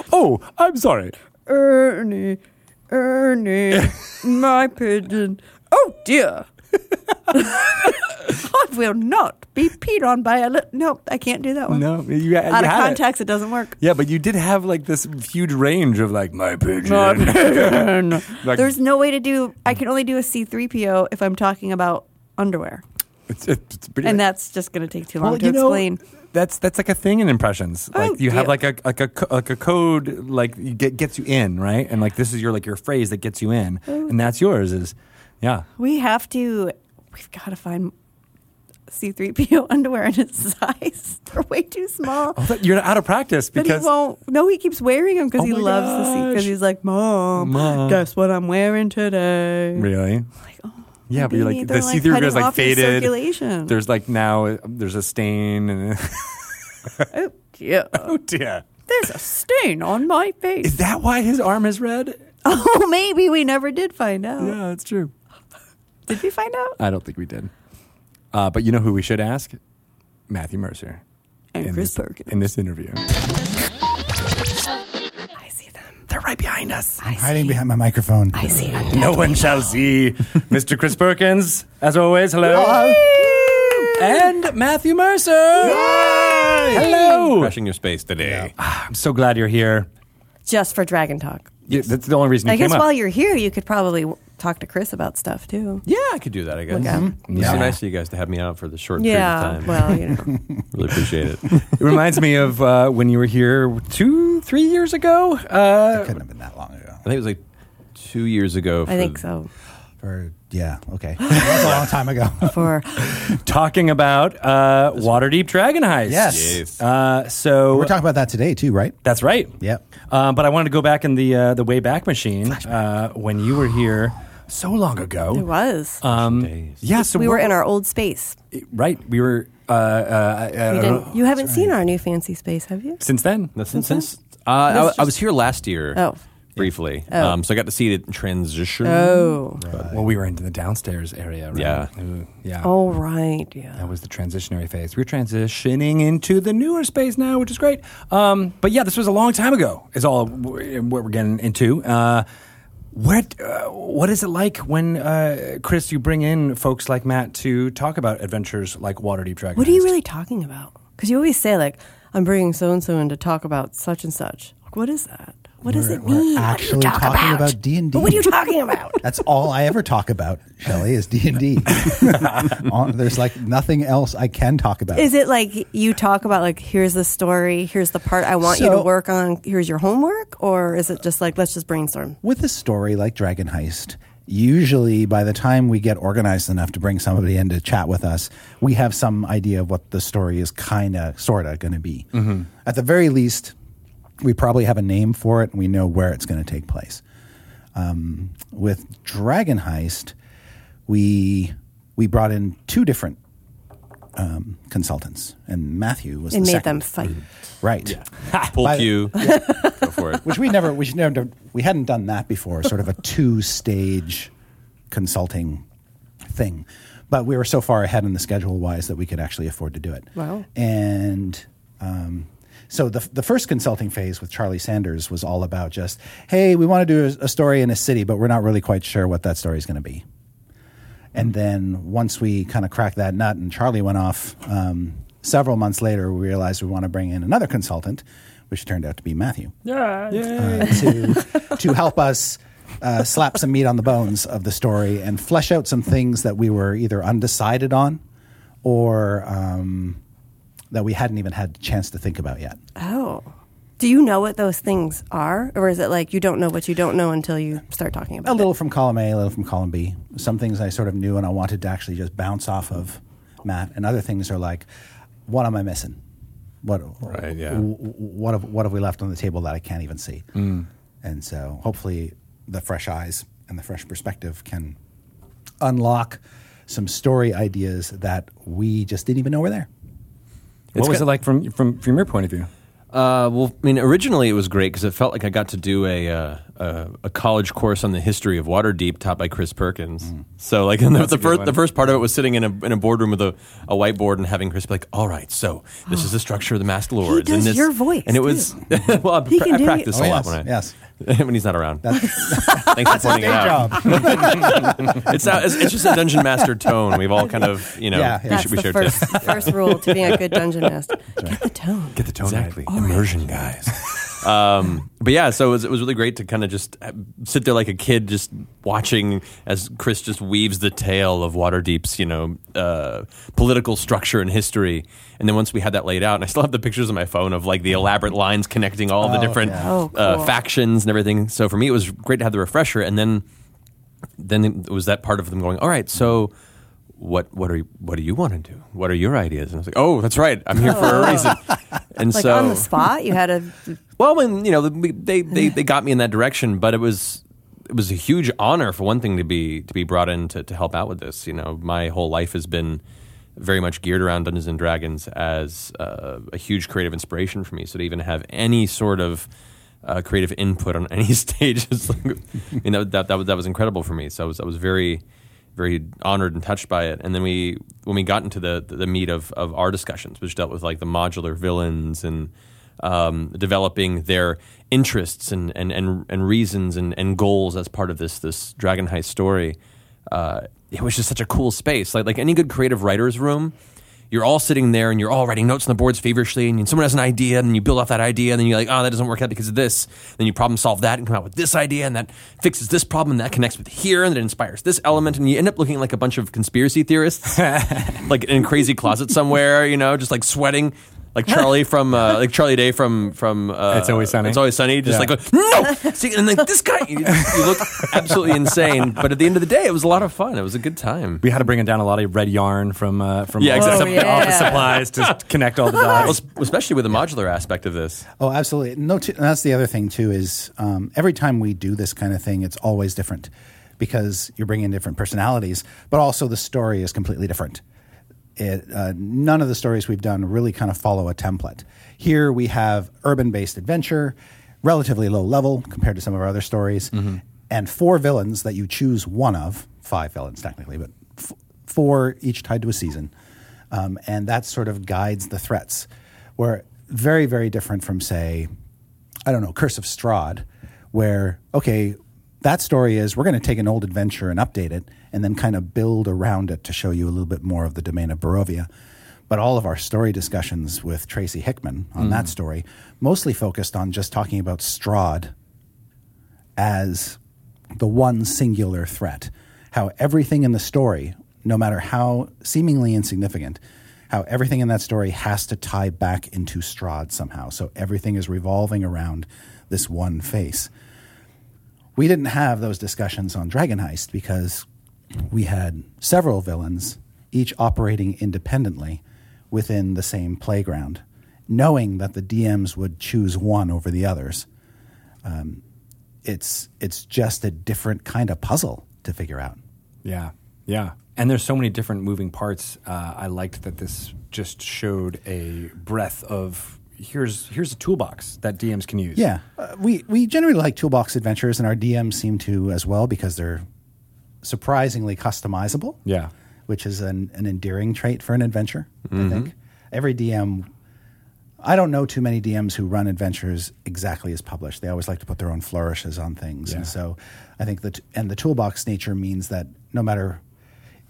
Oh, I'm sorry. Ernie, Ernie, my pigeon. Oh dear. I will not be peed on by a little. No, I can't do that one. No, you, you Out of had it. it. doesn't work. Yeah, but you did have like this huge range of like my pigeon. My pigeon. Like- There's no way to do. I can only do a C3PO if I'm talking about underwear, It's, it's pretty. and that's just going to take too long well, to you know, explain. that's that's like a thing in impressions. Oh, Like you have yeah. like a like a like a code like you get gets you in right, and like this is your like your phrase that gets you in, Oh. and that's yours. Is yeah. We have to. We've got to find C3PO underwear in his size. They're way too small. Oh, you're out of practice But because he won't. No, he keeps wearing them because Oh he loves the see. Because he's like, Mom, Mom. guess what I'm wearing today? really. Like, oh, Yeah, but you're like the see through is like faded. Circulation. There's like now uh, there's a stain and oh dear. oh dear. There's a stain on my face. Is that why his arm is red? oh, maybe we never did find out. Yeah, that's true. Did we find out? I don't think we did. Uh, but you know who we should ask? Matthew Mercer. And Chris this, Perkins. in this interview. I see them. They're right behind us. I Hiding see. behind my microphone. I see them. No one shall see. Mr. Chris Perkins, as always, hello. And Matthew Mercer. Hello. Crashing your space today. Ah, I'm so glad you're here. Just for Dragon Talk. Yeah, that's the only reason you I came guess up. while you're here, you could probably w- talk to Chris about stuff too. Yeah, I could do that, I guess. Look out. It's Yeah. so nice of you guys to have me out for the short Yeah. period of time. Well, you know. really appreciate it. it reminds me of uh, when you were here two, three years ago. It Uh, couldn't have been that long ago. I think it was like two years ago. I think so. For yeah, okay, that's a long time ago. For talking about uh, Waterdeep Dragon Heist. Yes. Yes. Uh, so We're talking about that today too, right? that's right. Yep. Um, but I wanted to go back in the uh, the way back machine uh, when you were here so long ago. it was. Um, Days. yeah, so we were in our old space. right. We were uh, uh, uh, We didn't, you haven't seen our new fancy space, have you? since then. No, since, since uh, I, That's I was here last year. Oh. Briefly. Oh. Um, so I got to see it in transition. Oh. Well, we were into the downstairs area. Right? Yeah. Ooh, yeah. Oh, right. Yeah. That was the transitionary phase. We're transitioning into the newer space now, which is great. Um, but yeah, this was a long time ago. Is all what we're getting into. Uh, what uh, what is it like when uh, Chris you bring in folks like Matt to talk about adventures like Waterdeep Dragon? What are you really talking about? Because you always say, like, I'm bringing so and so in to talk about such and such. Like, what is that? What does We're- it we're mean? What do you actually talk talking about D&D. But What are you talking about? That's all I ever talk about, Shelley, is D and D. There's like nothing else I can talk about. Is it like you talk about like here's the story, here's the part I want you to work on, here's your homework, or is it just like let's just brainstorm? with a story like Dragon Heist, usually by the time we get organized enough to bring somebody in to chat with us, we have some idea of what the story is kind of, sort of going to be. Mm-hmm. At the very least, we probably have a name for it and we know where it's going to take place. Um, with Dragon Heist, we we brought in two different um, consultants, and Matthew was And the made second. them fight. right. Pull By- cue. Go for it. which we never we never we hadn't done that before sort of a two stage consulting thing but we were so far ahead in the schedule wise that we could actually afford to do it Wow. and um, so the, the first consulting phase with charlie sanders was all about just hey we want to do a, a story in a city but we're not really quite sure what that story is going to be. And then once we kind of cracked that nut and Charlie went off, um, several months later, we realized we want to bring in another consultant, which turned out to be Matthew, yeah, uh, to, to help us uh, slap some meat on the bones of the story and flesh out some things that we were either undecided on or um, that we hadn't even had a chance to think about yet. Oh. Do you know what those things are? Or is it like you don't know what you don't know until you start talking about it? A about little from column A, a little from column B. Some things I sort of knew and I wanted to actually just bounce off of Matt, and other things are like, what am I missing? What Right, yeah. w- w- what have what have we left on the table that I can't even see? Mm. And so hopefully the fresh eyes and the fresh perspective can unlock some story ideas that we just didn't even know were there. What was it like from from from your point of view? Uh, well, I mean, originally it was great because it felt like I got to do a, uh, a a college course on the history of Waterdeep taught by Chris Perkins. So, like, and the, the first the first part of it was sitting in a in a boardroom with a, a whiteboard and having Chris be like, "All right, so this is the structure of the masked lords." does and this, your voice, and it was well, I, He pra- can I do practice a Oh, lot yes, when I yes. when he's not around. Thanks for pointing it out. It's, not, it's it's just a dungeon master tone. We've all kind of you know Yeah, yeah. we, That's should, we the share first, tips. first rule to being a good dungeon master. Get the tone. Get the tone exactly right. immersion guys um, but yeah so it was, it was really great to kind of just uh, sit there like a kid just watching as chris just weaves the tale of waterdeep's you know uh, political structure and history and then once we had that laid out and i still have the pictures on my phone of like the elaborate lines connecting all the Oh, different yeah. Oh, uh, factions and everything so for me it was great to have the refresher and then then it was that part of them going all right so what what are you, what do you want to do? What are your ideas? And I was like, oh, that's right, I'm here for a reason. And Like so on the spot, you had to. Well, when you know they, they they got me in that direction, but it was it was a huge honor for one thing to be to be brought in to, to help out with this. You know, my whole life has been very much geared around Dungeons and Dragons as uh, a huge creative inspiration for me. So to even have any sort of uh, creative input on any stage is like, you know that that was that was incredible for me. So I was I was very very honored and touched by it. And then we when we got into the the meat of of our discussions, which dealt with like the modular villains and um, developing their interests and and and, and reasons and, and goals as part of this this Dragon Heist story. Uh, it was just such a cool space. Like like any good creative writer's room, you're all sitting there and you're all writing notes on the boards feverishly, and someone has an idea, and you build off that idea, and then you're like, oh, that doesn't work out because of this. Then you problem solve that and come out with this idea, and that fixes this problem, and that connects with here, and that inspires this element, and you end up looking like a bunch of conspiracy theorists, like in a crazy closet somewhere, you know, just like sweating. Like Charlie from, uh, like Charlie Day from from uh, It's Always Sunny. It's always sunny. Just Yeah. like no, see, and like this guy, you, you look absolutely insane. But at the end of the day, it was a lot of fun. It was a good time. We had to bring it down a lot of red yarn from uh, from Yeah, the exactly. sup- Oh, office supplies to connect all the Well, dots. s- especially with the modular aspect of this. Oh, absolutely. No, t- and that's the other thing too. Is um, every time we do this kind of thing, it's always different because you're bringing in different personalities, but also the story is completely different. It, uh, none of the stories we've done really kind of follow a template. Here we have urban-based adventure, relatively low level compared to some of our other stories, and four villains that you choose one of. Five villains technically, but f- four each tied to a season, um, and that sort of guides the threats. We're very, very different from say I don't know, Curse of Strahd, where, okay, that story is we're going to take an old adventure and update it and then kind of build around it to show you a little bit more of the domain of Barovia. But all of our story discussions with Tracy Hickman on that mm. story mostly focused on just talking about Strahd as the one singular threat. How everything in the story, no matter how seemingly insignificant, how everything in that story has to tie back into Strahd somehow. So everything is revolving around this one face. We didn't have those discussions on Dragon Heist because we had several villains, each operating independently within the same playground, knowing that the DMs would choose one over the others it's it's just a different kind of puzzle to figure out. Yeah, yeah. And there's so many different moving parts. Uh, I liked that this just showed a breadth of here's here's a toolbox that DMs can use. Yeah, uh, we we generally like toolbox adventures, and our DMs seem to as well because they're surprisingly customizable. Yeah. which is an, an endearing trait for an adventure. I mm-hmm. think every DM. I don't know too many DMs who run adventures exactly as published. They always like to put their own flourishes on things, Yeah. and so I think that and the toolbox nature means that no matter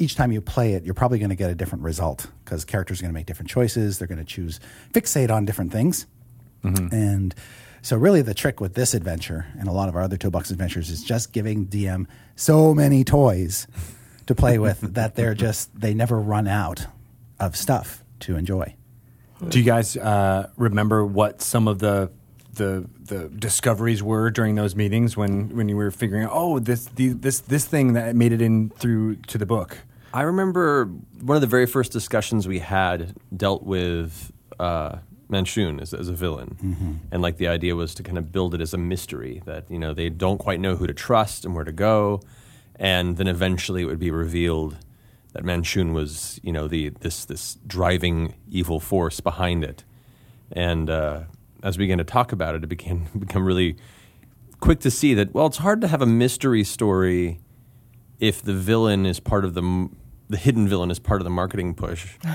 each time you play it, you're probably going to get a different result because characters are going to make different choices. They're going to choose fixate on different things, mm-hmm. and so really the trick with this adventure and a lot of our other toolbox adventures is just giving DM so many toys to play with that they're just they never run out of stuff to enjoy. Do you guys uh, remember what some of the the the discoveries were during those meetings when, when you were figuring out oh this the, this this thing that made it in through to the book? I remember one of the very first discussions we had dealt with uh, Manshoon as, as a villain, and like the idea was to kind of build it as a mystery that you know they don't quite know who to trust and where to go, and then eventually it would be revealed that Manshoon was you know the this this driving evil force behind it, and uh, as we began to talk about it, it became become really quick to see that well, it's hard to have a mystery story if the villain is part of the the hidden villain is part of the marketing push.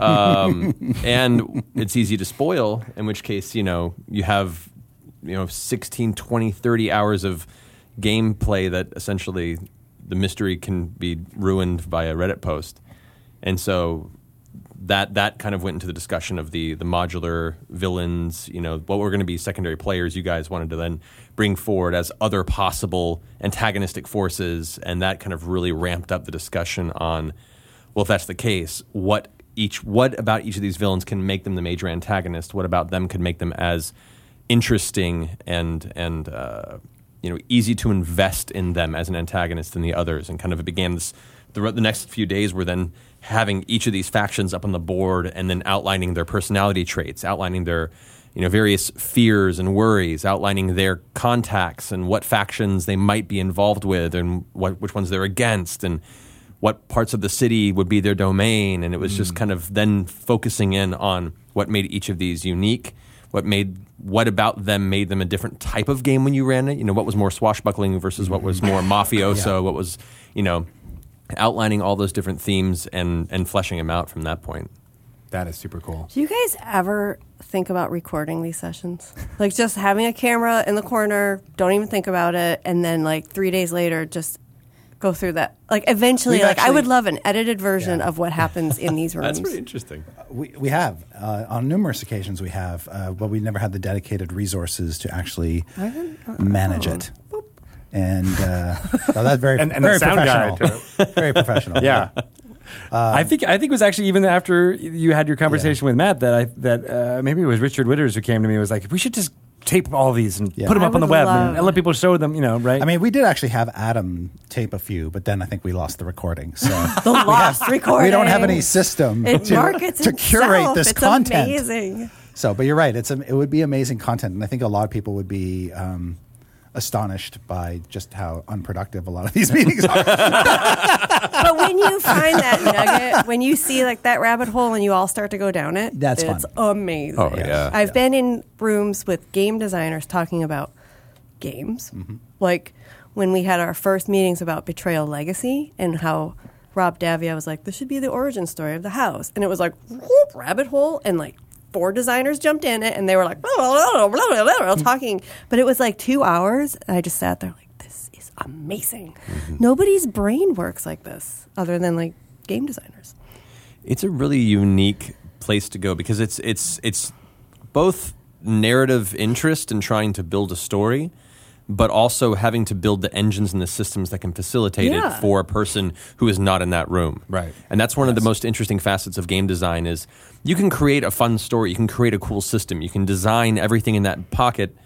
Um, and it's easy to spoil in which case you know you have you know 16 20 30 hours of gameplay that essentially the mystery can be ruined by a reddit post. And so that that kind of went into the discussion of the the modular villains. You know, what were going to be secondary players. You guys wanted to then bring forward as other possible antagonistic forces, and that kind of really ramped up the discussion on. Well, if that's the case, what each what about each of these villains can make them the major antagonist? What about them could make them as interesting and and uh, you know easy to invest in them as an antagonist than the others? And kind of it began this. The, the next few days were then having each of these factions up on the board and then outlining their personality traits, outlining their you know various fears and worries, outlining their contacts and what factions they might be involved with and what which ones they're against and what parts of the city would be their domain. And it was just mm. kind of then focusing in on what made each of these unique what made what about them made them a different type of game when you ran it. You know what was more swashbuckling versus what was mm-hmm. more mafioso what was you know outlining all those different themes and and fleshing them out from that point That is super cool. Do you guys ever think about recording these sessions? Like just having a camera in the corner, don't even think about it, and then like three days later, just go through that. Like eventually, We've like I would love an edited version Yeah. of what happens in these rooms. That's pretty interesting We, we have uh, on numerous occasions we have, uh, but we never had the dedicated resources to actually manage it. And uh, so that's very And- and very the sound guy, professional. very professional. Yeah. I think I think it was actually even after you had your conversation with Matt that I that uh, maybe it was Richard Whitters who came to me and was like we should just tape all these and Yeah. put them I up on the web love- and let people show them you know right I mean, we did actually have Adam tape a few, but then I think we lost the recording. So the lost recording. we don't have any system It to, markets to curate itself. this it's content. Amazing. So, but you're right. It's a, it would be amazing content, and I think a lot of people would be um, astonished by just how unproductive a lot of these meetings are. But when you find that nugget, when you see like that rabbit hole and you all start to go down it, That's it's fun. amazing. Oh, yeah. I've Yeah. been in rooms with game designers talking about games. Mm-hmm. Like when we had our first meetings about Betrayal Legacy and how Rob Daviau was like, this should be the origin story of the house. And it was like, whoop, rabbit hole. And like four designers jumped in it and they were like, talking. But it was like two hours. And I just sat there like, this is amazing. Mm-hmm. Nobody's brain works like this other than like game designers. It's a really unique place to go because it's it's it's both narrative interest in trying to build a story, but also having to build the engines and the systems that can facilitate Yeah. it for a person who is not in that room. Right. And that's one of the most interesting facets of game design is you can create a fun story, you can create a cool system, you can design everything in that pocket,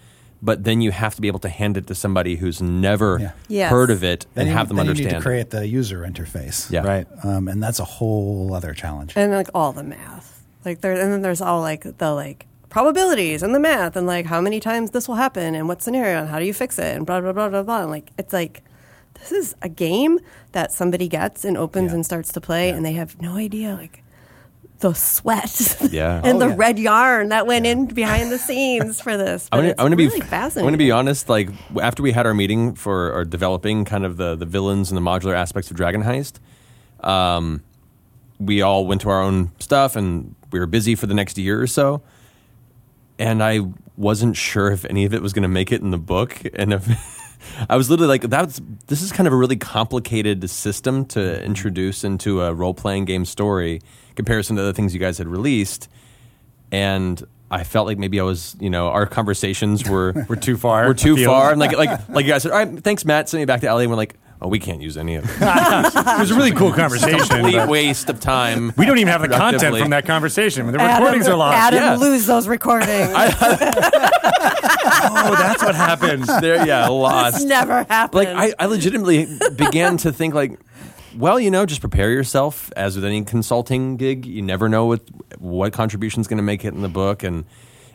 but then you have to be able to hand it to somebody who's never Yeah. Yes. heard of it Then and you- have them then understand. You need to create the user interface. Yeah. right Um, and that's a whole other challenge. and like all the math like there and then there's all like the like probabilities and the math and like how many times this will happen and what scenario and how do you fix it and blah blah blah blah blah and like it's like this is a game that somebody gets and opens Yeah. and starts to play and they have no idea like the sweat Yeah. and Oh, the yeah. red yarn that went in behind the scenes for this I but want it's to. I want to really be. fascinating I want to be honest. Like after we had our meeting for or developing kind of the the villains and the modular aspects of Dragon Heist, um, we all went to our own stuff and we were busy for the next year or so. And I wasn't sure if any of it was going to make it in the book, and if I was literally like, "That's this is kind of a really complicated system to mm-hmm. introduce into a role playing game story." Comparison to the things you guys had released, and I felt like maybe I was, you know, our conversations were we're too far we're too far. And like like like you guys said, all right, thanks, Matt. Send me back to LA. And we're like, oh, we can't use any of it. it was a really cool conversation. Complete but waste of time. we don't even have the content from that conversation. The recordings Adam, are lost. Adam, Yeah. lose those recordings. Oh, that's what happened. There, yeah, lost. It's never happened. like I, I legitimately began to think like well you know just prepare yourself as with any consulting gig you never know what what contribution's going to make it in the book and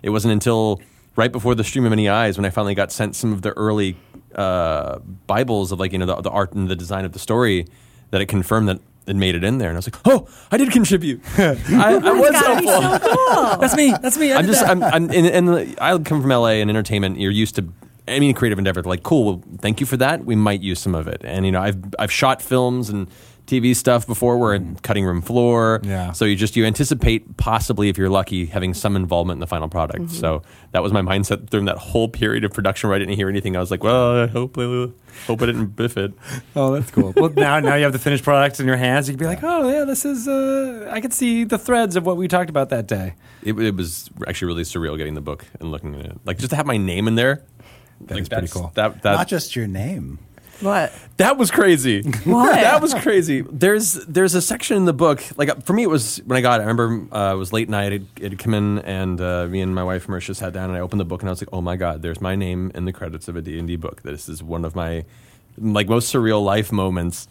it wasn't until right before the stream of many eyes when i finally got sent some of the early uh, bibles of like you know the, the art and the design of the story that it confirmed that it made it in there and i was like oh i did contribute i, I was Gotta be helpful so cool. That's me. That's me. I I'm just, that. I'm, I'm in, in the, I come from LA and entertainment. You're used to any creative endeavor. Like, cool. Well, thank you for that. We might use some of it. And you know, I've I've shot films and TV stuff before. We're in cutting room floor. Yeah. So you just you anticipate possibly, if you're lucky, having some involvement in the final product. So that was my mindset during that whole period of production where I didn't hear anything. I was like, well, I hope I hope I didn't biff it. Oh, that's cool. well, now now you have the finished product in your hands. You can be like, oh yeah, this is. Uh, I can see the threads of what we talked about that day. It, it was actually really surreal getting the book and looking at it. Like just to have my name in there. Like is pretty cool. That that Not just your name. What? That was crazy. What? that was crazy. There's there's a section in the book. Like for me, it was when I got it. I remember uh, it was late night. It, it had come in, and uh, me and my wife Marisha sat down, and I opened the book, and I was like, "Oh my god, there's my name in the credits of a D and D book. This is one of my like most surreal life moments."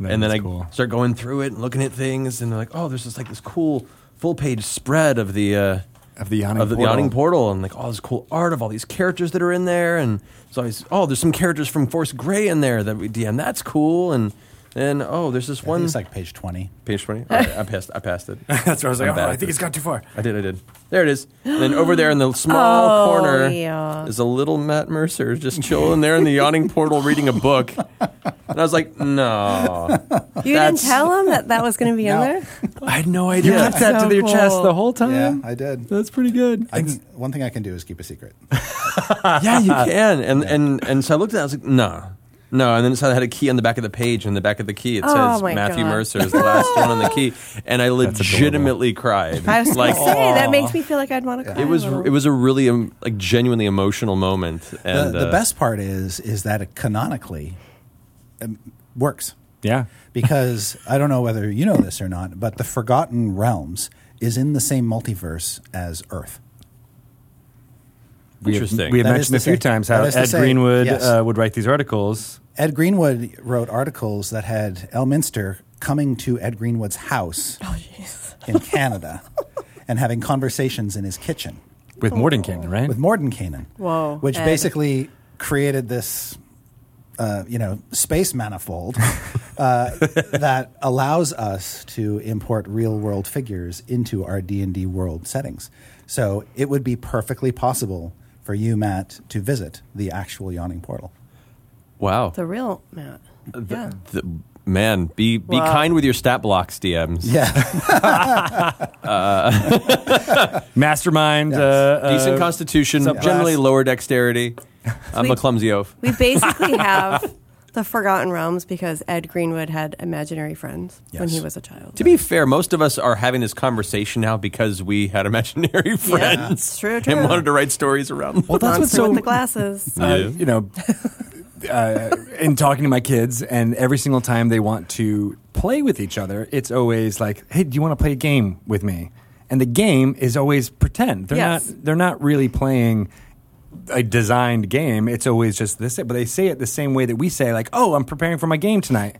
That And then I cool. start going through it and looking at things, and they're like, "Oh, there's just like this cool full page spread of the." Uh, Of the yawning of the portal. yawning portal and like all this cool art of all these characters that are in there and so I was, oh there's some characters from Force Grey in there that we DM that's cool and then oh there's this I one it's like page 20. page 20 All right, I passed I passed it That's where I was like, I'm oh, bad I at think this. it's gone too far. I did I did there it is and then over there in the small Oh, corner yeah. is a little Matt Mercer just chilling there in the yawning portal reading a book and I was like no You didn't That's- tell him that that was going to be in No. there? I had no idea. You kept that So to your chest cool. the whole time. Yeah, I did. That's pretty good. I can, one thing I can do is keep a secret. yeah, you can. And and and so I looked at it. I was like, no, no. And then it said I had a key on the back of the page, and the back of the key it Oh, says my Matthew God. Mercer is the last one on the key, and I legitimately cried. I was like going say, that makes me feel like I'd want to cry. it was a little. it was a really um, like genuinely emotional moment. And the, the uh, best part is is that it canonically um, works Yeah. because I don't know whether you know this or not, but the Forgotten Realms is in the same multiverse as Earth. We have- Interesting. we have That mentioned a is few say- times how that is to Ed say, Greenwood yes. uh, would write these articles. Ed Greenwood wrote articles that had Elminster coming to Ed Greenwood's house Oh, in Canada and having conversations in his kitchen With Mordenkainen, right? with Mordenkainen. Whoa, Which Ed. basically created this, uh, you know, space manifold uh, that allows us to import real world figures into our D and D world settings. So it would be perfectly possible for you, Matt, to visit the actual yawning portal. wow, The real Matt. Yeah. The- man, be be Wow. kind with your stat blocks, DMs. Yeah, Mastermind. Yes. Uh, Decent uh, constitution, subclass. generally lower dexterity. I'm a clumsy oaf. We basically have the Forgotten Realms because Ed Greenwood had imaginary friends when he was a child. To be fair, most of us are having this conversation now because we had imaginary friends it's true, true. and wanted to write stories around them. Well, that's what's so with the glasses. uh, Yeah. you know, uh, in talking to my kids, and every single time they want to play with each other, it's always like, "Hey, do you want to play a game with me?" And the game is always pretend. They're Yes. not. They're not really playing a designed game. It's always just this. But they say it the same way that we say, like, "Oh, I'm preparing for my game tonight."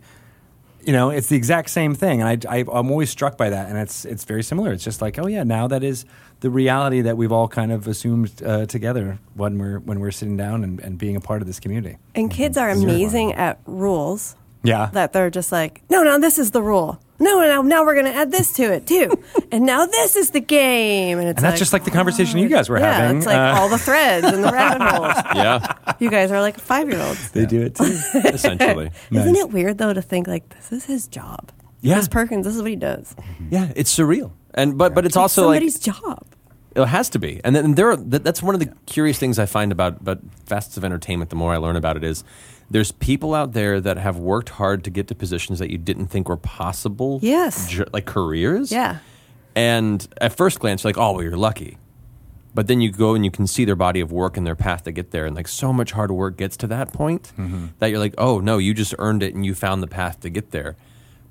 You know, it's the exact same thing, and I, I, I'm always struck by that. And it's it's very similar. It's just like, oh yeah, now that is the reality that we've all kind of assumed uh, together when we're when we're sitting down and, and being a part of this community. And kids are amazing at rules. Yeah, That they're just like, no, no, this is the rule. No, no, now we're going to add this to it too. and now this is the game. And it's and that's just like the conversation you guys were yeah, having. it's like Uh, all the threads and the rabbit holes. Yeah, You guys are like five year olds. they do it too. essentially. Isn't Nice. it weird though to think like this is his job? Yeah. Chris Perkins, this is what he does. Yeah, it's surreal, and but but it's also like somebody's job. it has to be. And then there, are, that, that's one of the curious things I find about about facets of entertainment. The more I learn about it, is there's people out there that have worked hard to get to positions that you didn't think were possible. Yes. ju- like careers. Yeah. And at first glance, you're like, oh, well, you're lucky. But then you go and you can see their body of work and their path to get there, and like so much hard work gets to that point mm-hmm. that you're like, oh no, you just earned it and you found the path to get there.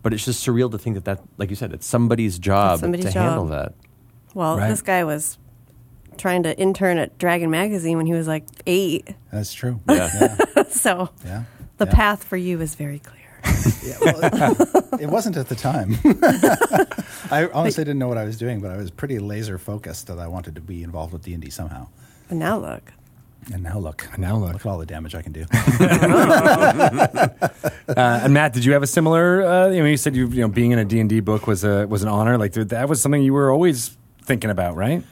But it's just surreal to think that that, like you said, it's somebody's job somebody's to job. handle that. Well, Right. this guy was trying to intern at Dragon Magazine when he was like eight. That's true. Yeah. So Yeah. the Yeah. path for you is very clear. Yeah, well, it wasn't at the time. I honestly didn't know what I was doing, but I was pretty laser focused that I wanted to be involved with D and D somehow. But now look. And now look, Now look. look at all the damage I can do. Uh, and Matt, did you have a similar? Uh, you know, you said you, you know being in a D and D book was a was an honor. Like that was something you were always thinking about, right?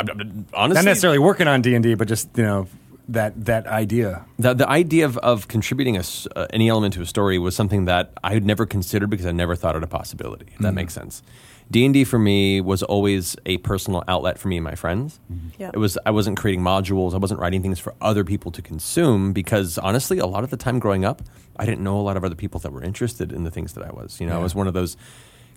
Uh, honestly, Not necessarily working on D and D, but just you know that that idea. The, the idea of, of contributing a s uh, any element to a story was something that I had never considered because I never thought it a possibility. If that makes sense. D and D for me was always a personal outlet for me and my friends. Yep. It was I wasn't creating modules. I wasn't writing things for other people to consume because honestly, a lot of the time growing up, I didn't know a lot of other people that were interested in the things that I was. You know, I was one of those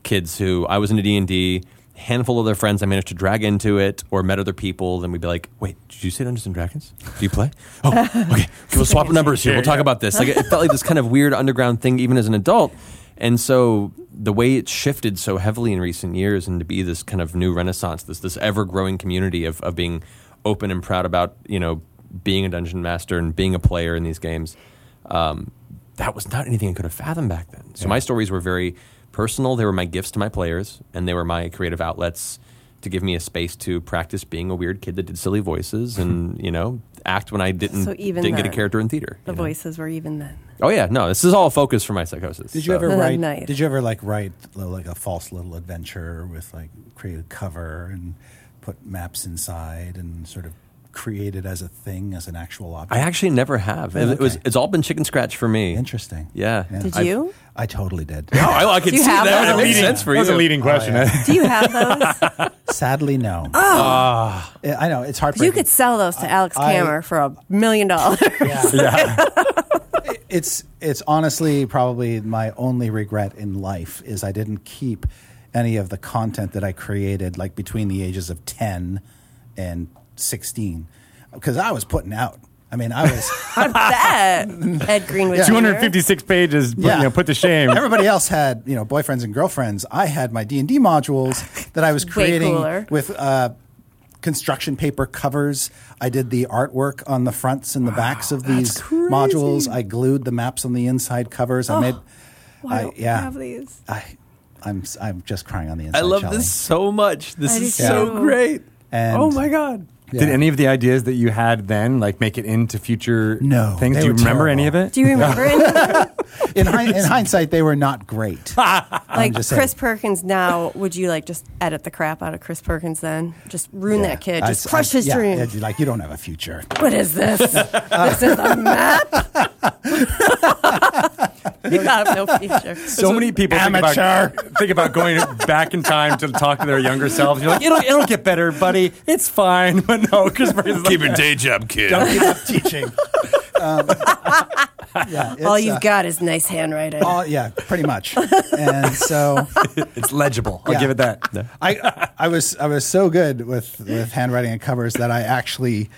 kids who I was into D and D. Handful of their friends I managed to drag into it or met other people. Then we'd be like, "Wait, did you say Dungeons and Dragons? Do you play? Oh, okay. we'll swap numbers here. We'll talk about this." Like it felt like this kind of weird underground thing, even as an adult. And so the way it's shifted so heavily in recent years, and to be this kind of new renaissance, this this ever growing community of of being open and proud about you know being a dungeon master and being a player in these games. Um, that was not anything I could have fathomed back then. So my stories were very personal. They were my gifts to my players, and they were my creative outlets to give me a space to practice being a weird kid that did silly voices and you know act when I didn't So even didn't get a character in theater. The you know? voices were even then. Oh yeah, no, this is all a focus for my psychosis. Did you so- ever write? nice. Did you ever like write like a false little adventure with like create a cover and put maps inside and sort of create it as a thing as an actual object? I actually never have. Oh, It, was. It's all been chicken scratch for me. Interesting. Yeah. Did I've- you? I totally did. No, I, I could Do you see have that. those? It makes sense for that you. was a leading oh, question. yeah. Do you have those? Sadly, no. Oh. I I know it's hard for you could sell those to Alex I- Kammer for a million dollars. Yeah. It's it's honestly probably my only regret in life is I didn't keep any of the content that I created like between the ages of 10 and 16 because I was putting out I mean I was I bet. Ed Greenwood. Two hundred fifty-six pages. Put, Yeah. you know, put to shame. everybody else had you know boyfriends and girlfriends I had my D&D modules that I was creating with uh, construction paper covers I did the artwork on the fronts and the backs of these modules I glued the maps on the inside covers I made Why I- don't yeah. have these? I, I'm I'm just crying on the inside. I love Shelley. this so much. This I is so too. great. And- oh my god. Yeah. Did any of the ideas that you had then like make it into future No, things? Do you were remember any of it? Do you remember any of them? in, hind- in hindsight, they were not great. Like Chris saying. Perkins now, would you like just edit the crap out of Chris Perkins then? Just ruin Yeah. that kid. Just I- crush his yeah, dream. it'd like you don't have a future. What is this? this is a map? you have got no future. So many people think Amateur. about, think about going back in time to talk to their younger selves. You're like, it'll, it'll get better, buddy. It's fine. But no, Chris Perkins is like, Keep your day job, kid. Don't give up teaching. Um, yeah, it's, All you've uh, got is nice handwriting. all- yeah, pretty much. And so it's legible. I'll Yeah. give it that. I I was I was so good with with handwriting and covers that I actually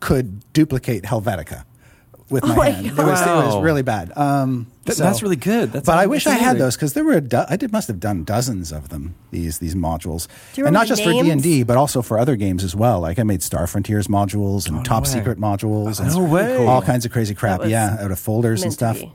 could duplicate Helvetica with my, Oh my hand. It was, it was Wow. really bad. Um, Th- so- that's really good. That's but I wish I had amazing. those because there were a do- I did must have done dozens of them these these modules, Do you and remember not just for names? D and D, but also for other games as well. Like I made Star Frontiers modules and Oh, no Top way. Secret modules, and no way. all kinds of crazy crap. Was Yeah, out of folders and meant to stuff. be.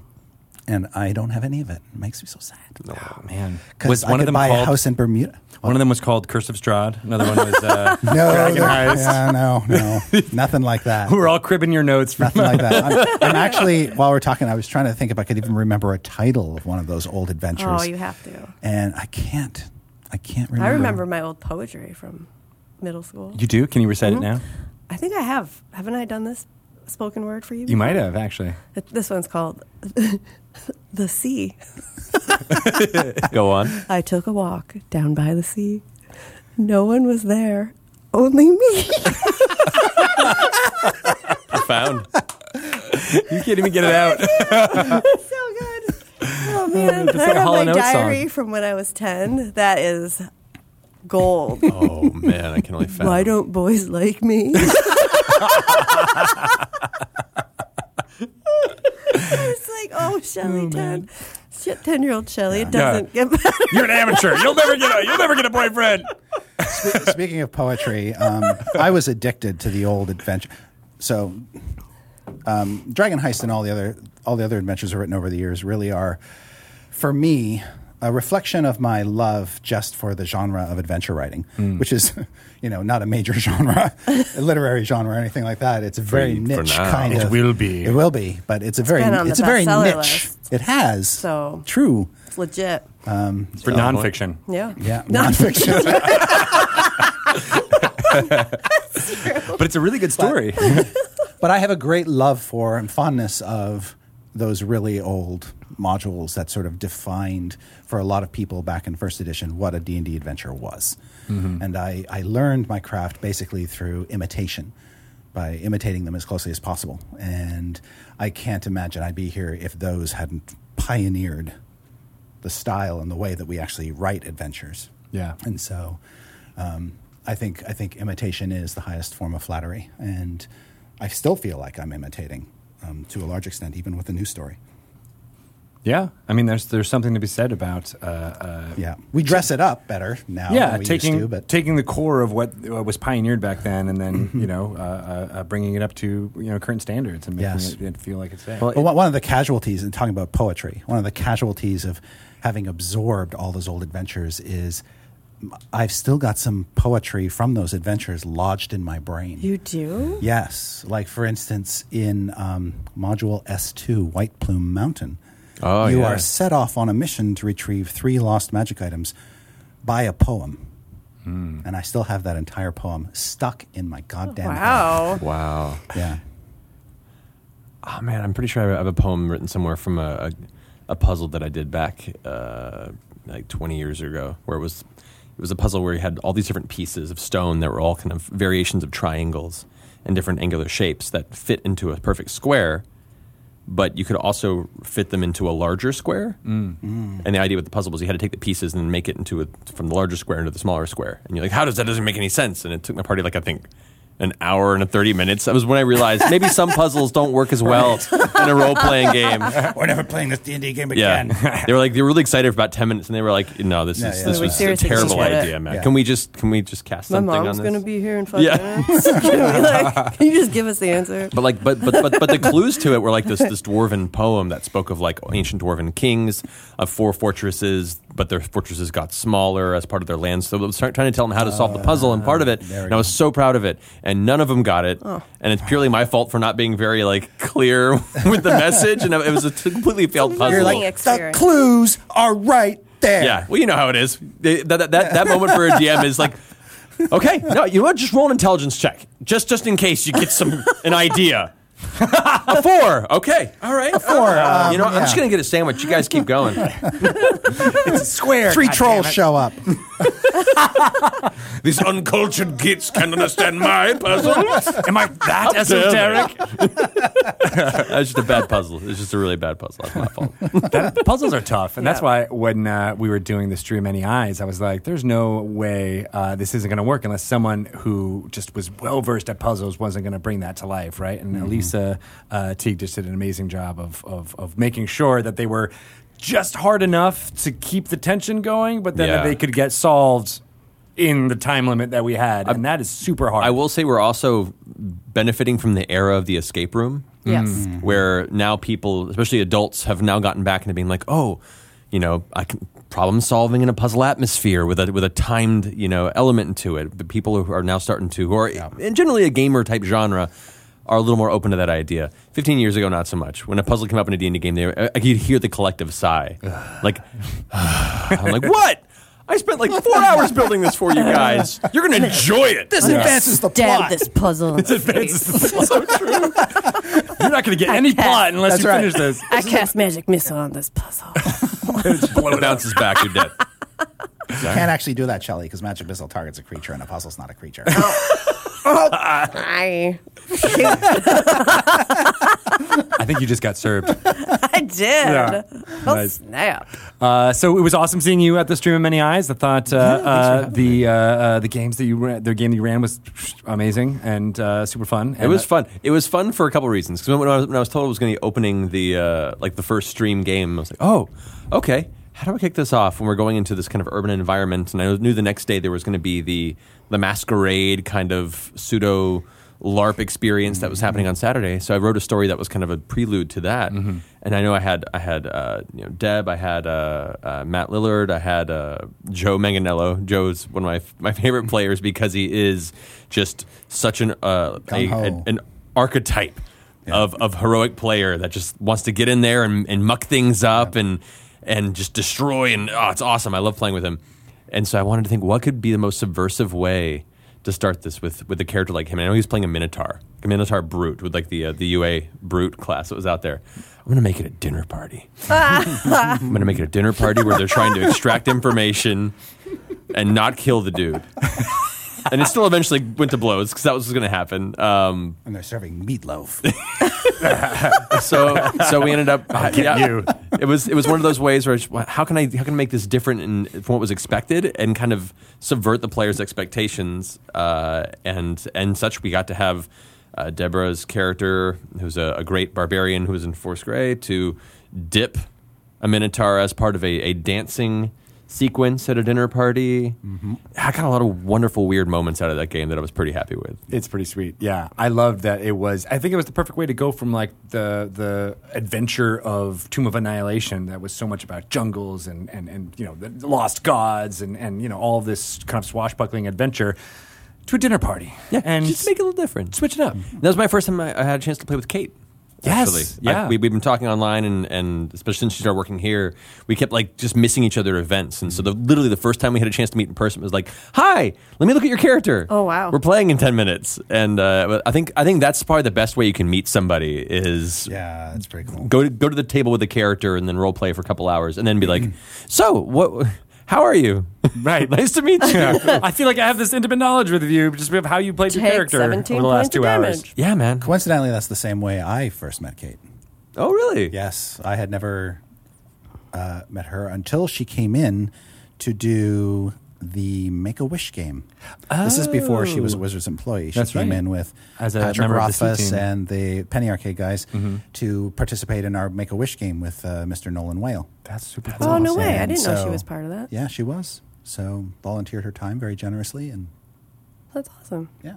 And I don't have any of it. It makes me so sad. Oh, man. Was one could of them buy called a house in Bermuda. One of them was called Curse of Strahd. Another one was uh, No, Dragon there- yeah, no, no, nothing like that. We're all cribbing your notes from Nothing like that. I'm, I'm actually, while we're talking, I was trying to think if I could even remember a title of one of those old adventures. Oh, you have to. and I can't. I can't remember. I remember my old poetry from middle school. You do? Can you recite Mm-hmm. it now? I think I have. Haven't I done this spoken word for you? You might have actually. This one's called The Sea. Go on. I took a walk down by the sea. No one was there, only me. Profound. You can't even get it out. so good. Oh man, It's I like a have Hall my diary song. from when I was ten. That is gold. Oh man, I can only fathom. Why don't boys like me? It's like, oh, Shelly, ten, ten year old Shelly, it doesn't get better. You're an amateur. You'll never get a. You'll never get a boyfriend. Speaking of poetry, um, I was addicted to the old adventure. So, um, Dragon Heist and all the other all the other adventures I've written over the years really are, for me, a reflection of my love just for the genre of adventure writing, hmm. which is, you know, not a major genre, a literary genre or anything like that. It's a very For niche now. kind It of. It will be. It will be, but it's a very been on the it's a very niche. list. It has. So- true. It's legit. Um, for nonfiction. Yeah. Yeah, nonfiction. But it's a really good story. But I have a great love for and fondness of those really old modules that sort of defined for a lot of people back in first edition what a D&D adventure was. And I, I learned my craft basically through imitation, by imitating them as closely as possible. And I can't imagine I'd be here if those hadn't pioneered the style and the way that we actually write adventures. Yeah. And so um, I think I think imitation is the highest form of flattery, and I still feel like I'm imitating um, to a large extent, even with the new story. Yeah, I mean, there's there's something to be said about uh, uh, Yeah, we dress it up better now. yeah than we taking used to, but taking the core of what, what was pioneered back then, and then you know uh, uh, uh, bringing it up to you know current standards and making Yes. it, it feel like it's there. Well, But one one of the casualties, in talking about poetry, one of the casualties of having absorbed all those old adventures is I've still got some poetry from those adventures lodged in my brain. You do? Yes, like for instance, in um, Module S2, White Plume Mountain, Oh, you yeah. are set off on a mission to retrieve three lost magic items by a poem. Hmm. And I still have that entire poem stuck in my goddamn head. Wow. Wow. Yeah. Oh man, I'm pretty sure I have a poem written somewhere from a, a, a puzzle that I did back uh, like 20 years ago, where it was it was a puzzle where you had all these different pieces of stone that were all kind of variations of triangles and different angular shapes that fit into a perfect square. But you could also fit them into a larger square. Mm. And the idea with the puzzle was you had to take the pieces and make it into a, from the larger square into the smaller square. And you're like, how does that doesn't make any sense? And it took my party like I think an hour and 30 minutes. That was when I realized maybe some puzzles don't work as well in a role playing game. We're never playing this D&D game Yeah, again. they were like they were really excited for about 10 minutes, and they were like, "No, this Yeah, is yeah. this We was a seriously terrible just did it. idea, man. Yeah. Can we just can we just cast My something mom's on this?" going to be here in five Yeah. minutes. Can, we, like, can you just give us the answer? But like, but but but but the clues to it were like this this dwarven poem that spoke of like ancient dwarven kings of four fortresses, but their fortresses got smaller as part of their land. So I was trying trying to tell them how to solve the puzzle, and part of it, and I was so proud of it, and none of them got it, Oh. and it's purely my fault for not being very like clear with the message, and it was a t- completely failed puzzle. You're like, the clues are right there. Yeah, well, you know how it is. That, that, that, that moment for a DM is like, okay, no, you know what? Just roll an intelligence check, just just in case you get some an idea. a four, okay, all right. A four, um, you know, I'm just gonna get a sandwich. You guys keep going. It's square. Three trolls show up. These uncultured gits can't understand my puzzle. Am I that dare they. esoteric? That's just a bad puzzle. It's just a really bad puzzle. That's my fault. that, puzzles are tough, and that's why when uh, we were doing the Stream Many Eyes, I was like, "There's no way uh, this isn't going to work unless someone who just was well versed at puzzles wasn't going to bring that to life, right?" And Elisa uh, Teague just did an amazing job of, of of making sure that they were just hard enough to keep the tension going, but then Yeah. they could get solved in the time limit that we had, and that is super hard. I will say we're also benefiting from the era of the escape room. Yes. Mm. where now people, especially adults, have now gotten back into being like, oh, you know, I can problem solving in a puzzle atmosphere with a with a timed you know element to it. But people who are now starting to, who are and generally a gamer type genre. Are a little more open to that idea. Fifteen years ago, not so much. When a puzzle came up in a D and D game, they were, I could hear the collective sigh, like, I'm like, what? I spent like four hours building this for you guys. You're gonna enjoy it. This advances the Stab plot. this puzzle. in the plot. so true. You're not going to get any Okay. plot unless you right. finish this. I cast magic missile on this puzzle. it Blow bounces back. You're dead. You can't actually do that, Shelley, because magic missile targets a creature and a puzzle's not a creature. Oh, oh. I, I think you just got served. I I did. Yeah. Oh, Nice. snap. Uh, so it was awesome seeing you at the stream of many eyes. I thought uh, uh, the uh, uh, the games that you ran, the game that you ran was amazing and uh, super fun. It was fun. It was fun for a couple of reasons. Because when, I was- when I was told I was going to be opening the uh, like the first stream game, I was like, oh, okay. How do I kick this off when we're going into this kind of urban environment? And I knew the next day there was going to be the the masquerade kind of pseudo LARP experience that was happening on Saturday. So I wrote a story that was kind of a prelude to that. And I know I had I had uh, you know Deb, I had uh, uh, Matt Lillard, I had uh, Joe Manganiello. Joe's one of my my favorite players because he is just such an uh, a, Gung-ho. an, archetype of, of heroic player that just wants to get in there and, and muck things up and and just destroy and oh it's awesome. I love playing with him. And so I wanted to think what could be the most subversive way to start this with with a character like him. And I know he's playing a Minotaur, a Minotaur brute with like the uh, the UA brute class that was out there. I'm gonna make it a dinner party. I'm gonna make it a dinner party where they're trying to extract information and not kill the dude. And it still eventually went to blows because that was going to happen. Um, And they're serving meatloaf. so so we ended up get you. It was it was one of those ways where just, how can I how can I make this different in, from what was expected and kind of subvert the players' expectations uh, and and such. We got to have uh, Deborah's character, who's a, a great barbarian who was in Force Grey, to dip a minotaur as part of a, a dancing sequence at a dinner party. Mm-hmm. I got a lot of wonderful weird moments out of that game that I was pretty happy with. It's pretty sweet. Yeah, I loved that it was. I think it was the perfect way to go from like the the adventure of Tomb of Annihilation that was so much about jungles and and and you know the lost gods and and you know all this kind of swashbuckling adventure to a dinner party. Yeah, and just make it a little different. switch it up. That was my first time I, I had a chance to play with Kate. Yes, actually. yeah. I, we, we've been talking online, and, and especially since she started working here, we kept like just missing each other at events. And so, the, literally, the first time we had a chance to meet in person was like, "Hi, let me look at your character." Oh, wow. we're playing in ten minutes, and uh, I think I think that's probably the best way you can meet somebody is yeah, that's pretty cool. go to go to the table with the character and then role play for a couple hours, and then be like, "So what? How are you? Right. nice to meet you." I feel like I have this intimate knowledge with you just of how you played your Take character over 17 the last points of two hours. damage. yeah, man. Coincidentally, that's the same way I first met Kate. Oh, really? Yes, I had never uh, met her until she came in to do the Make a Wish game. This is before she was a Wizards employee. She That's came right. in with As a Patrick member of the C Rothfuss team. and the Penny Arcade guys to participate in our Make a Wish game with uh, Mr. Nolan Whale. That's super. Oh, no way. I didn't know she so- was part of that. Yeah, she was. So volunteered her time very generously, and That's awesome. yeah,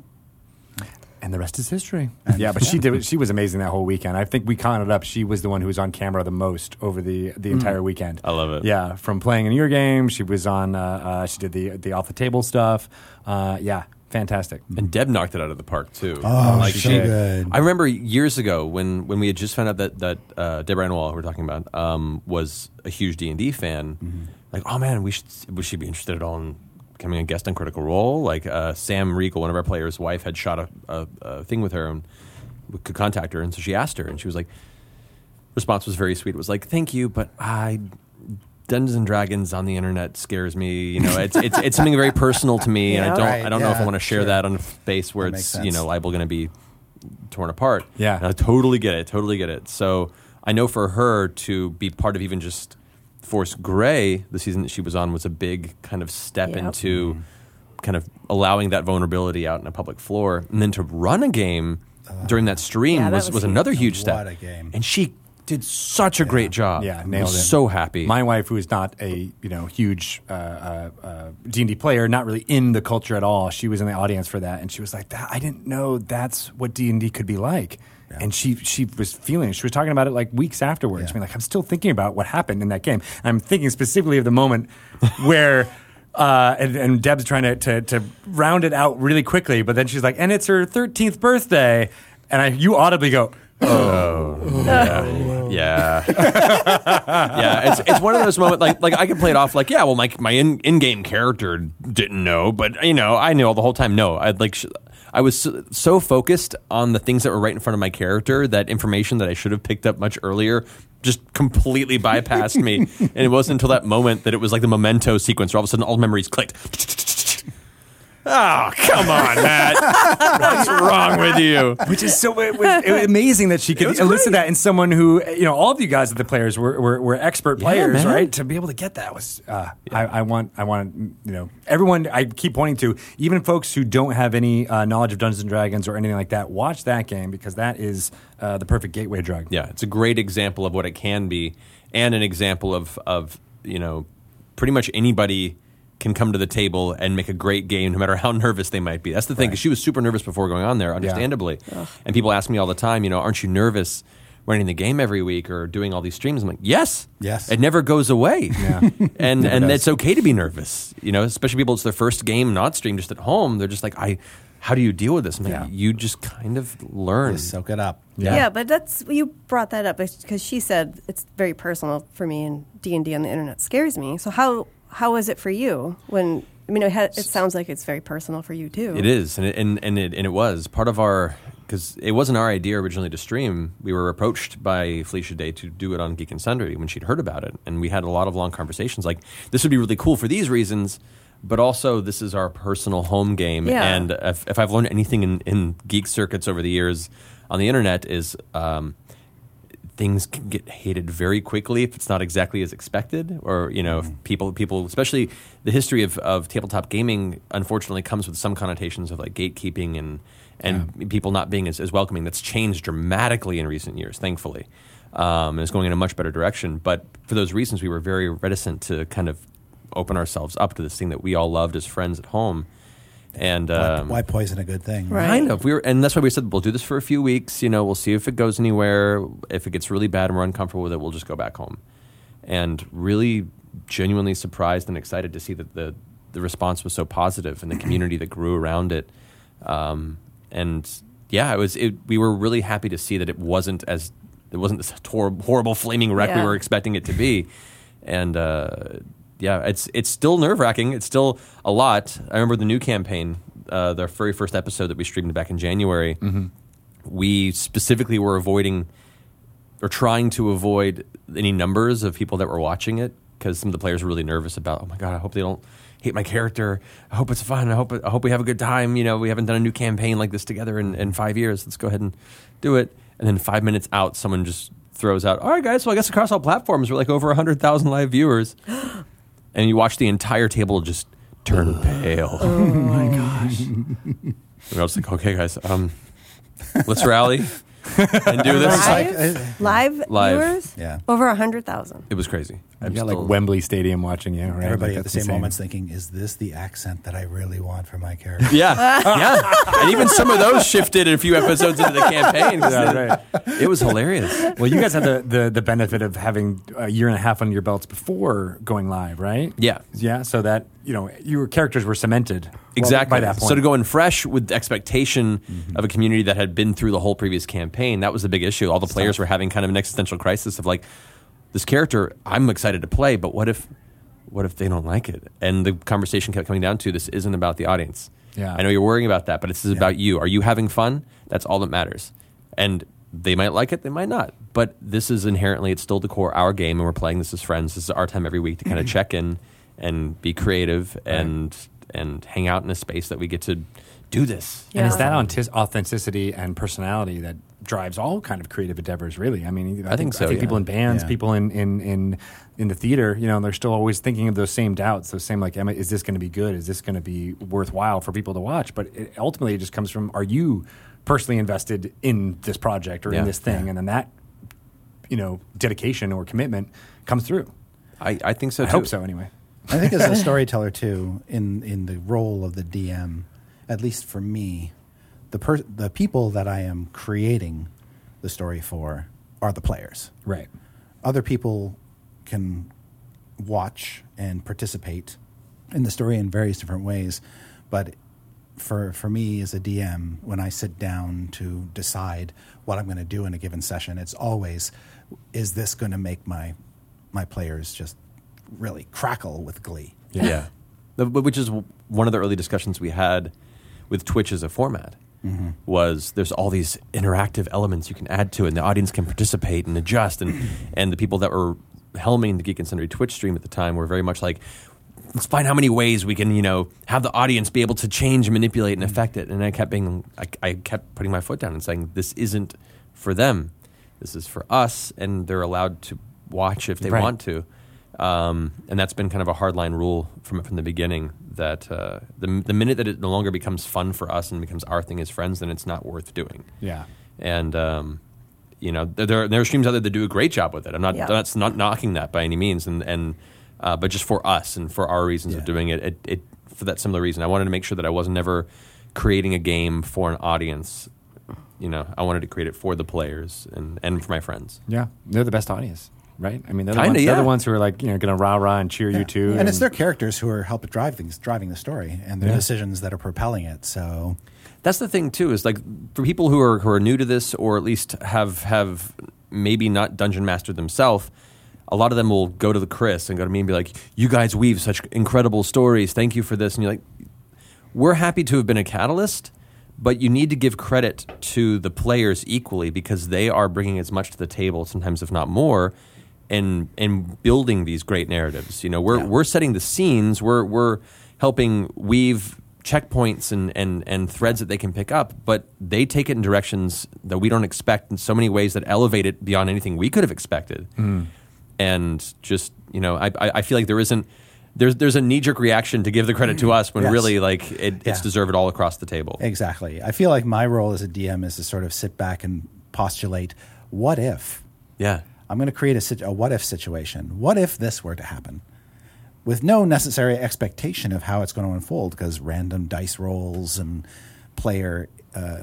And the rest is history. And- yeah, but she did. She was amazing that whole weekend. I think we counted up. She was the one who was on camera the most over the the entire weekend. I love it. Yeah, from playing in your game, she was on. Uh, uh, she did the the off the table stuff. Uh, yeah, fantastic. And Deb knocked it out of the park too. Oh, like so she, good. I remember years ago when, when we had just found out that that uh, Deborah Ann Woll, who we're talking about, um, was a huge D and D fan. Mm-hmm. Like, oh man, we should would she be interested at all in becoming a guest on Critical Role? Like uh, Sam Riegel, one of our players' wife, had shot a, a, a thing with her and we could contact her, and so she asked her, and she was like, response was very sweet. It was like, "Thank you, but I Dungeons and Dragons on the internet scares me. You know, it's it's, it's something very personal to me, and I don't Right, I don't know if I want to share sure. that on a space where That it's you know liable going to be torn apart. Yeah. And I totally get it. Totally get it. So I know for her to be part of even just Force Grey, the season that she was on, was a big kind of step Yep. into kind of allowing that vulnerability out in a public floor, and then to run a game during that stream Yeah, that was, was was huge. another huge What step. a game. And she did such a great job. Yeah, I nailed was it. So happy. My wife, who is not a you know huge uh, uh, uh, D and D player, not really in the culture at all, she was in the audience for that, and she was like, "That I didn't know that's what D and D could be like." And she she was feeling. it. She was talking about it like weeks afterwards. Yeah. I mean, like I'm still thinking about what happened in that game. I'm thinking specifically of the moment where. Uh, and, and Deb's trying to, to to round it out really quickly, but then she's like, "And it's her 13th birthday," and I you audibly go, Oh Yeah, yeah. It's it's one of those moments like like I can play it off like yeah. Well, my my in in game character didn't know, but you know I knew all the whole time. No, I'd like I was so, so focused on the things that were right in front of my character that information that I should have picked up much earlier just completely bypassed me. And it wasn't until that moment that it was like the memento sequence where all of a sudden all memories clicked. Oh, come on, Matt. What's wrong with you? Which is so it was, it was amazing that she could elicit that in someone who, you know, all of you guys, at the players, were, were, were expert players, man. right? To be able to get that was, uh, I, I want, I want, you know, everyone. I keep pointing to, even folks who don't have any uh, knowledge of Dungeons and Dragons or anything like that, watch that game because that is uh, the perfect gateway drug. Yeah, it's a great example of what it can be, and an example of of you know, pretty much anybody can come to the table and make a great game, no matter how nervous they might be. That's the thing. 'cause she was super nervous before going on there, understandably. And people ask me all the time, you know, aren't you nervous? Running the game every week or doing all these streams, I'm like, yes, Yes. it never goes away, Yeah. and Never and does. it's okay to be nervous, you know, especially people. It's their first game, not streamed, just at home. They're just like, I, how do you deal with this? I'm like, Yeah. you just kind of learn. Just soak it up. Yeah. Yeah. but that's you brought that up because she said it's very personal for me, and D and D on the internet scares me. So how how is it for you when? I mean, it, ha- it sounds like it's very personal for you too. It is, and it, and and it, and it was part of our because it wasn't our idea originally to stream. We were approached by Felicia Day to do it on Geek and Sundry when she'd heard about it, and we had a lot of long conversations. Like this would be really cool for these reasons, but also this is our personal home game. Yeah. And if, if I've learned anything in, in geek circuits over the years on the internet is. Um, things can get hated very quickly if it's not exactly as expected or you know if people people especially the history of, of tabletop gaming unfortunately comes with some connotations of like gatekeeping and and people not being as, as welcoming. That's changed dramatically in recent years thankfully um, and it's going in a much better direction. But for those reasons we were very reticent to kind of open ourselves up to this thing that we all loved as friends at home and Why, um, why poison a good thing? Right. Kind of. We were, and that's why we said we'll do this for a few weeks. You know, we'll see if it goes anywhere. If it gets really bad and we're uncomfortable with it, we'll just go back home. And really, genuinely surprised and excited to see that the the response was so positive and the community that grew around it. Um, and yeah, it was. It, we were really happy to see that it wasn't as it wasn't this tor- horrible flaming wreck we were expecting it to be. And uh, yeah, it's it's still nerve wracking. It's still a lot. I remember the new campaign, uh, the very first episode that we streamed back in January. We specifically were avoiding or trying to avoid any numbers of people that were watching it because some of the players were really nervous about. Oh my god, I hope they don't hate my character. I hope it's fun. I hope I hope we have a good time. You know, we haven't done a new campaign like this together in, in five years. Let's go ahead and do it. And then five minutes out, someone just throws out, "All right, guys. Well, I guess across all platforms, we're like over hundred thousand live viewers." and you watch the entire table just turn pale. Oh my gosh! And I was like, "Okay, guys, um, let's rally and do this." Live, live, Live. viewers, Yeah. over a hundred thousand. It was crazy. You got still- like Wembley Stadium watching you, right? Everybody Like, at the that's same insane. moment's thinking, "Is this the accent that I really want for my character?" Yeah, yeah, and even some of those shifted a few episodes into the campaign. Yeah, it- right. It was hilarious. Well, you guys had the, the, the benefit of having a year and a half under your belts before going live, right? Yeah. Yeah, so that, you know, your characters were cemented. Exactly. by that point. So to go in fresh with the expectation mm-hmm. of a community that had been through the whole previous campaign, that was the big issue. All the players were having kind of an existential crisis of like, this character, I'm excited to play, but what if, what if they don't like it? And the conversation kept coming down to this isn't about the audience. Yeah. I know you're worrying about that, but this is about you. Are you having fun? That's all that matters. And they might like it, they might not. But this is inherently, it's still the core our game, and we're playing this as friends. This is our time every week to kind of check in and be creative and and hang out in a space that we get to do this. And it's that authentic- authenticity and personality that drives all kind of creative endeavors, really. I mean, I, I think so, I think yeah. people in bands, Yeah. people in, in, in, in the theater, you know, they're still always thinking of those same doubts, those same, like, Emma, is this going to be good? Is this going to be worthwhile for people to watch? But it, ultimately, it just comes from, are you personally invested in this project or Yeah. in this thing? And then that, you know, dedication or commitment comes through. I, I think so I too. hope so, anyway. I think as a storyteller too, in in the role of the DM, at least for me, the per- the people that I am creating the story for are the players. Right. Other people can watch and participate in the story in various different ways, but for for me as a DM, when I sit down to decide what I'm going to do in a given session, it's always is this going to make my my players just really crackle with glee. Yeah. The- but Which is one of the early discussions we had with Twitch as a format. Mm-hmm. Was there's all these interactive elements you can add to it, and the audience can participate and adjust, and and the people that were helming the Geek and Sundry Twitch stream at the time were very much like, let's find how many ways we can, you know, have the audience be able to change and manipulate and mm-hmm. affect it. And I kept being, I, I kept putting my foot down and saying, this isn't for them. This is for us, and they're allowed to watch if they Right. want to. Um, and that's been kind of a hardline rule from from the beginning. That uh, the the minute that it no longer becomes fun for us and becomes our thing as friends, then it's not worth doing. Yeah. And um, you know, there, there are- there are streams out there that do a great job with it. I'm not Yeah. that's not knocking that by any means. And and uh, but just for us and for our reasons Yeah. of doing it, it, it for that similar reason, I wanted to make sure that I wasn't ever creating a game for an audience. You know, I wanted to create it for the players and, and for my friends. Yeah. They're the best audience, right? I mean, they're the, Kinda, ones, they're the ones who are like, you know, going to rah rah and cheer you too. And, it's their characters who are helping drive things, driving the story, and their Yeah. decisions that are propelling it. So That's the thing too. Is like for people who are who are new to this, or at least have have maybe not dungeon mastered themselves. A lot of them will go to the Chris and go to me and be like, "You guys weave such incredible stories. Thank you for this." And you're like, "We're happy to have been a catalyst, but you need to give credit to the players equally because they are bringing as much to the table, sometimes if not more, in in building these great narratives. You know, we're Yeah. we're setting the scenes. We're we're helping weave checkpoints and, and, and threads that they can pick up, but they take it in directions that we don't expect in so many ways that elevate it beyond anything we could have expected. Hmm. And just you know, I, I I feel like there isn't there's there's a knee jerk reaction to give the credit to mm. us when Yes. really like it, it's Yeah. deserved all across the table. exactly, I feel like my role as a DM is to sort of sit back and postulate, what if? Yeah. I'm going to create a, a what if situation. What if this were to happen? With no necessary expectation of how it's going to unfold, because random dice rolls and player uh,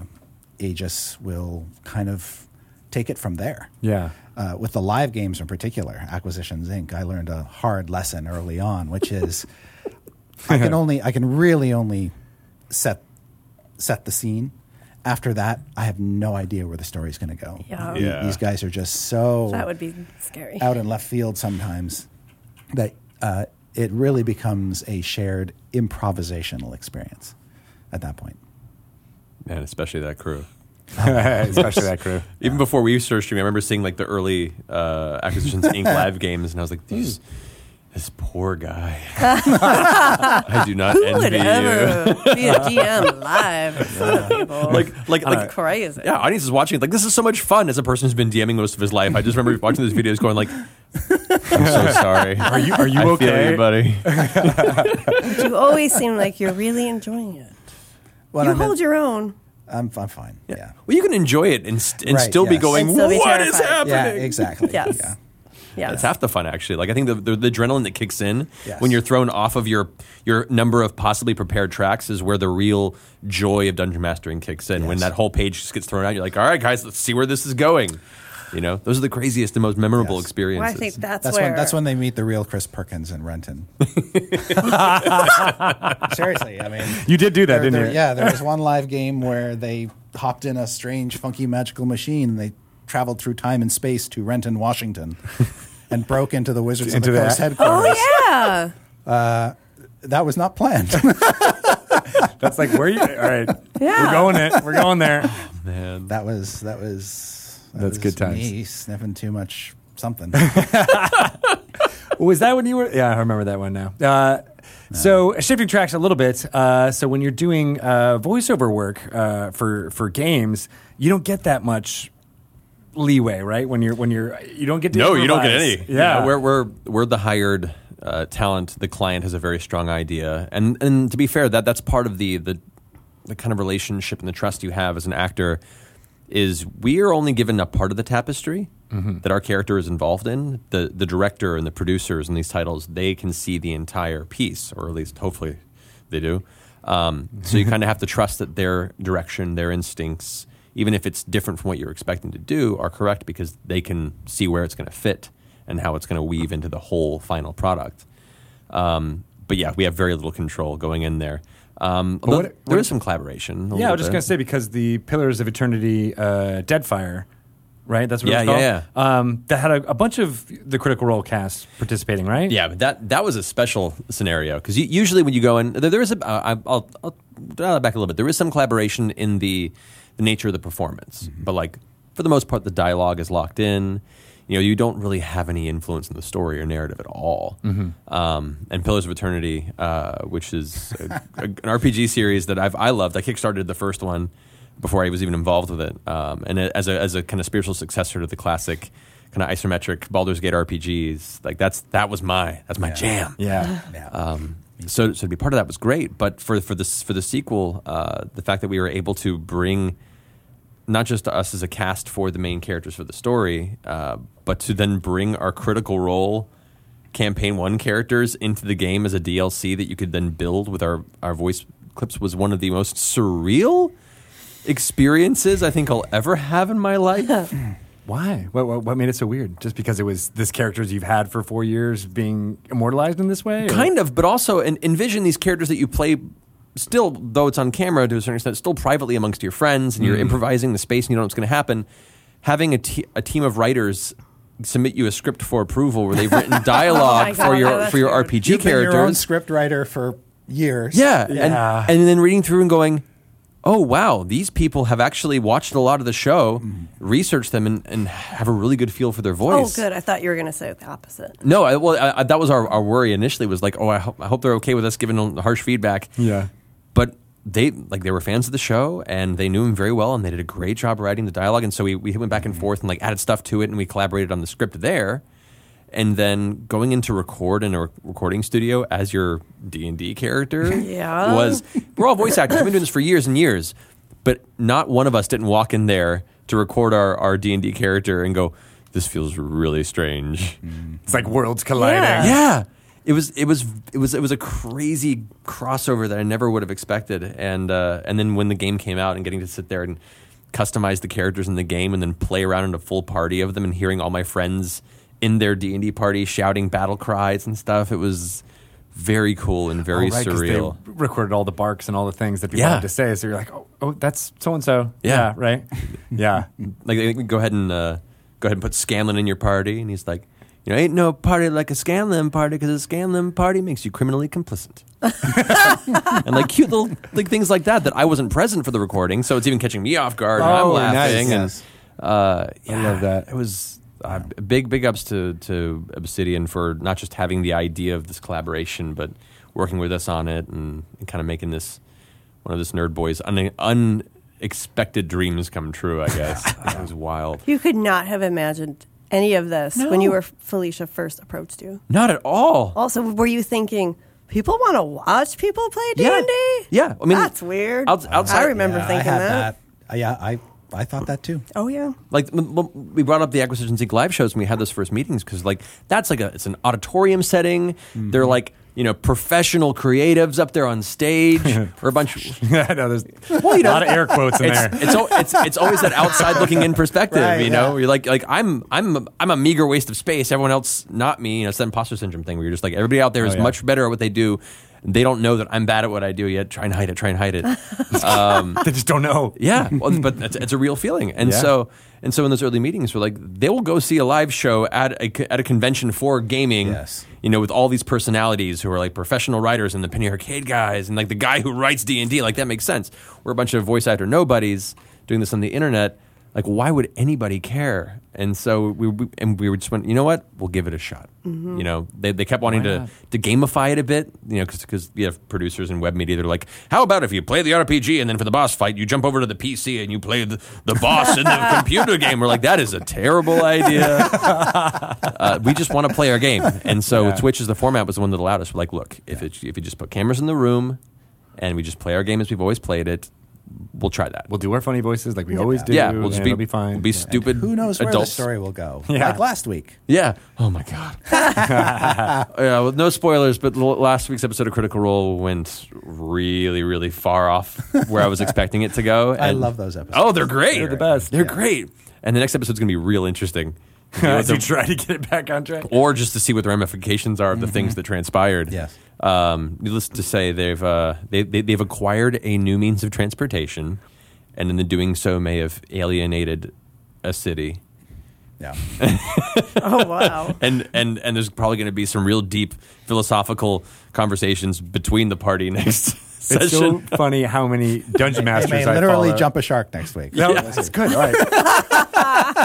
aegis will kind of take it from there. yeah. Uh, with the live games in particular, Acquisitions Inc., I learned a hard lesson early on, which is I can only, I can really only set set the scene. After that, I have no idea where the story's going to go. Yeah. Yeah. These guys are just so That would be scary. out in left field sometimes that uh, it really becomes a shared improvisational experience at that point. Man, especially that crew. Especially that crew. Even before we started streaming, I remember seeing like the early uh, Acquisitions Inc. live games, and I was like, "These, this poor guy. I do not Who envy would you." ever be a DM live in front of people? Like, like, like, crazy. yeah, audience is watching. It, Like, this is so much fun. As a person who's been DMing most of his life, I just remember watching those videos, going like, "I'm so sorry. Are you- are you I okay? Feel you, buddy. But you always seem like you're really enjoying it. Well, you I'm, hold your own. I'm, I'm fine. Yeah. Well, you can enjoy it and, st- and Right, still be yes. going, And still be "What is terrified." happening?" Yeah, exactly. Yes. Yeah. Yeah. That's half the fun, actually. Like I think the, the, the adrenaline that kicks in Yes. when you're thrown off of your your number of possibly prepared tracks is where the real joy of dungeon mastering kicks in. When that whole page just gets thrown out, you're like, "All right, guys, let's see where this is going." You know, those are the craziest and most memorable Yes. experiences. Well, I think that's, That's where when that's when they meet the real Chris Perkins in Renton. Seriously, I mean, You did do that, there- didn't there- you? Yeah, there was one live game where they hopped in a strange, funky, magical machine and they traveled through time and space to Renton, Washington, and broke into the Wizards Into of the the- Coast headquarters. Oh yeah. That was not planned. That's like where you. All right. Yeah. We're going it. We're going there. Man. that was that was that That's was good times. Me sniffing too much something. Was that when you were? Yeah, I remember that one now. Uh, So shifting tracks a little bit. Uh, so when you're doing uh, voiceover work uh, for for games, you don't get that much leeway, right? When you're when you're you don't get to No, you don't get any. Yeah, we're we're we're the hired uh, talent. The client has a very strong idea, and and to be fair, that that's part of the the the kind of relationship and the trust you have as an actor. Is we are only given a part of the tapestry that our character is involved in. The the director and the producers and these titles they can see the entire piece, or at least hopefully they do. Um, so you kind of have to trust that their direction, their instincts, even if it's different from what you're expecting to do, are correct because they can see where it's going to fit and how it's going to weave into the whole final product. Um, but yeah, we have very little control going in there. Um, although what- there what- is some collaboration. yeah. I was just gonna say because the Pillars of Eternity, uh, Deadfire, right? That's what Yeah, was yeah, called. Um, that had a, a bunch of the Critical Role cast participating, right? Yeah, but that that was a special scenario because usually when you go in, there, there is a. Uh, I'll, I'll dial that back a little bit. There is some collaboration in the the nature of the performance, but like for the most part, the dialogue is locked in. you know, you don't really have any influence in the story or narrative at all. Um, and Pillars of Eternity, uh, which is a, a, an RPG series that I've I loved. I kickstarted the first one before I was even involved with it, um, and it, as a as a kind of spiritual successor to the classic kind of isometric Baldur's Gate RPGs. Like that's that was my that's my jam. Yeah. Yeah. Um, so, so to be part of that was great. But for for this for the sequel, uh, the fact that we were able to bring not just us as a cast for the main characters for the story, uh, but to then bring our critical role campaign one characters into the game as a DLC that you could then build with our our voice clips was one of the most surreal experiences I think I'll ever have in my life. Why? What, what, what made it so weird? Just because it was this characters you've had for four years being immortalized in this way? or- kind of, but also en- envision these characters that you play still, though it's on camera to a certain extent, still privately amongst your friends, and you're mm-hmm. improvising the space, and you don't know what's going to happen. Having a, team of writers submit you a script for approval where they've written dialogue oh my for God, your for your weird. RPG You've been characters. your own script writer for years. Yeah, Yeah. And, and then reading through and going, oh, wow, these people have actually watched a lot of the show, researched them, and, and have a really good feel for their voice. Oh, voice. good. I thought you were going to say the opposite. No, I, well, I, I, that was our, our worry initially was like, oh, I hope, I hope they're okay with us giving them harsh feedback. Yeah. But they like they were fans of the show and they knew him very well and they did a great job writing the dialogue and so we, we went back and mm-hmm. forth and like added stuff to it and we collaborated on the script there and then going into record in a rec- recording studio as your d&d character Yeah. was we're all voice actors we've been doing this for years and years but not one of us didn't walk in there to record our, our d&d character and go this feels really strange It's like worlds colliding. Yeah. yeah. It was it was it was it was a crazy crossover that I never would have expected. And uh, and then when the game came out and getting to sit there and customize the characters in the game and then play around in a full party of them and hearing all my friends in their D&D party shouting battle cries and stuff, it was very cool and very Oh, right, surreal. They recorded all the barks and all the things that people Yeah. had to say. So you're like, oh, oh that's so and so. Yeah. right. Yeah. Like they go ahead and uh, go ahead and put Scanlan in your party and he's like you know, ain't no party like a Scanlan party because a Scanlan party makes you criminally complicit. and like cute little like things like that that I wasn't present for the recording, so it's even catching me off guard. and I'm Oh, laughing, nice. and uh, yeah, love that. It was uh, big, big ups to to Obsidian for not just having the idea of this collaboration, but working with us on it and, and kind of making this one of this nerd boys un, unexpected dreams come true. I guess it was wild. You could not have imagined any of this when you were Felicia first approached you. Not at all. Also, were you thinking people want to watch people play D Yeah. and D? Yeah, I mean, that's weird. outside- I remember Yeah, thinking I had that. Uh, yeah, I I thought that too. Oh yeah. like m- m- we brought up the acquisitions inc live shows when we had those first meetings because like that's like a it's an auditorium setting mm-hmm. they're like you know professional creatives up there on stage or a bunch of, I know there's well, you a lot of air quotes in it's, there. it's, al- it's it's always that outside looking in perspective, Right, you know. yeah. You're like like I'm I'm I'm a meager waste of space. Everyone else not me. You know, it's that imposter syndrome thing where you're just like everybody out there oh, is Oh, yeah. much better at what they do. They don't know that I'm bad at what I do yet. Try and hide it. Try and hide it. Um, they just don't know. yeah, well, but it's, it's a real feeling, and Yeah. so and so in those early meetings, we're like, they will go see a live show at a at a convention for gaming. Yes. you know, with all these personalities who are like professional writers and the Penny Arcade guys, and like the guy who writes D and D. Like that makes sense. We're a bunch of voice actor nobodies doing this on the internet. Like, why would anybody care? And so we, we and we were just went, you know what? We'll give it a shot. You know, they, they kept wanting to, to gamify it a bit, you know, because you have producers and web media. They're like, how about if you play the RPG and then for the boss fight, you jump over to the PC and you play the, the boss in the computer game? We're like, that is a terrible idea. uh, we just want to play our game. And so Yeah. Twitch is the format was the one that allowed us. We're like, look, if, it, if you just put cameras in the room and we just play our game as we've always played it, we'll try that. We'll do our funny voices like we always do. yeah, we'll just be, it'll be fine. We'll be Yeah. stupid. Who knows where adults. the story will go? Yeah. Like last week. Yeah. Oh my god. yeah. Well, no spoilers, but l- last week's episode of Critical Role went really, really far off where I was expecting it to go. I and- love those episodes. Oh, they're great. They're the best. They're Yeah. great. And the next episode's going to be real interesting. You know, As you try to get it back on track. or just to see what the ramifications are of the things that transpired. Yes. Um, needless to say, they've uh, they, they, they've acquired a new means of transportation, and in the doing so, may have alienated a city. Yeah. Oh wow. and and and there's probably going to be some real deep philosophical conversations between the party next It's so session. funny how many dungeon They masters may I literally follow. jump a shark next week. No, it's good. All right.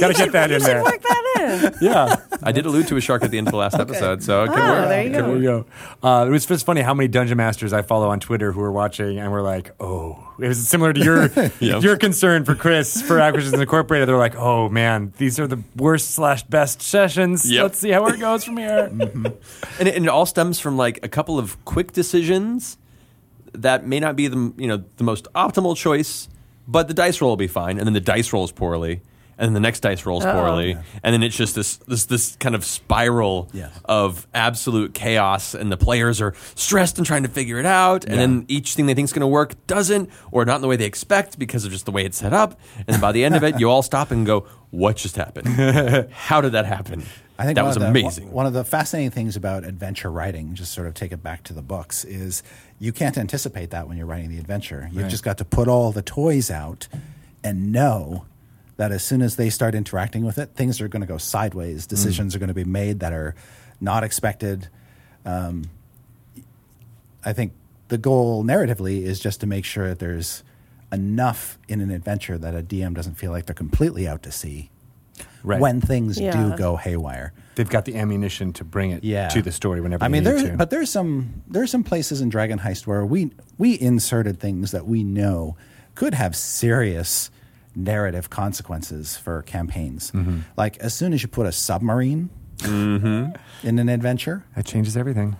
Got to get that in there. Work that in. Yeah. I did allude to a shark at the end of the last episode, so it could work. there you There go. we go. Uh, it was just funny how many dungeon masters I follow on Twitter who are watching and were like, "Oh, it was similar to your Yep. your concern for Chris for Acquisitions Incorporated." They're like, "Oh man, these are the worst slash best sessions. Yep. Let's see how it goes from here." And it, and it all stems from like a couple of quick decisions that may not be the you know the most optimal choice, but the dice roll will be fine, and then the dice rolls poorly, and then the next dice rolls Oh. poorly, and then it's just this this this kind of spiral Yes. of absolute chaos, and the players are stressed and trying to figure it out, and then each thing they think is going to work doesn't, or not in the way they expect because of just the way it's set up, and then by the end of it, you all stop and go, "What just happened? How did that happen?" I think that was the, amazing. One of the fascinating things about adventure writing, just sort of take it back to the books, is you can't anticipate that when you're writing the adventure. You've Right. just got to put all the toys out and know that as soon as they start interacting with it, things are going to go sideways. Decisions are going to be made that are not expected. Um, I think the goal narratively is just to make sure that there's enough in an adventure that a DM doesn't feel like they're completely out to sea Right. when things Yeah. do go haywire. They've got the ammunition to bring it Yeah. to the story whenever I mean, there's but there's some there's some places in Dragon Heist where we we inserted things that we know could have serious narrative consequences for campaigns. Mm-hmm. Like as soon as you put a submarine Mm-hmm. in an adventure, that changes everything.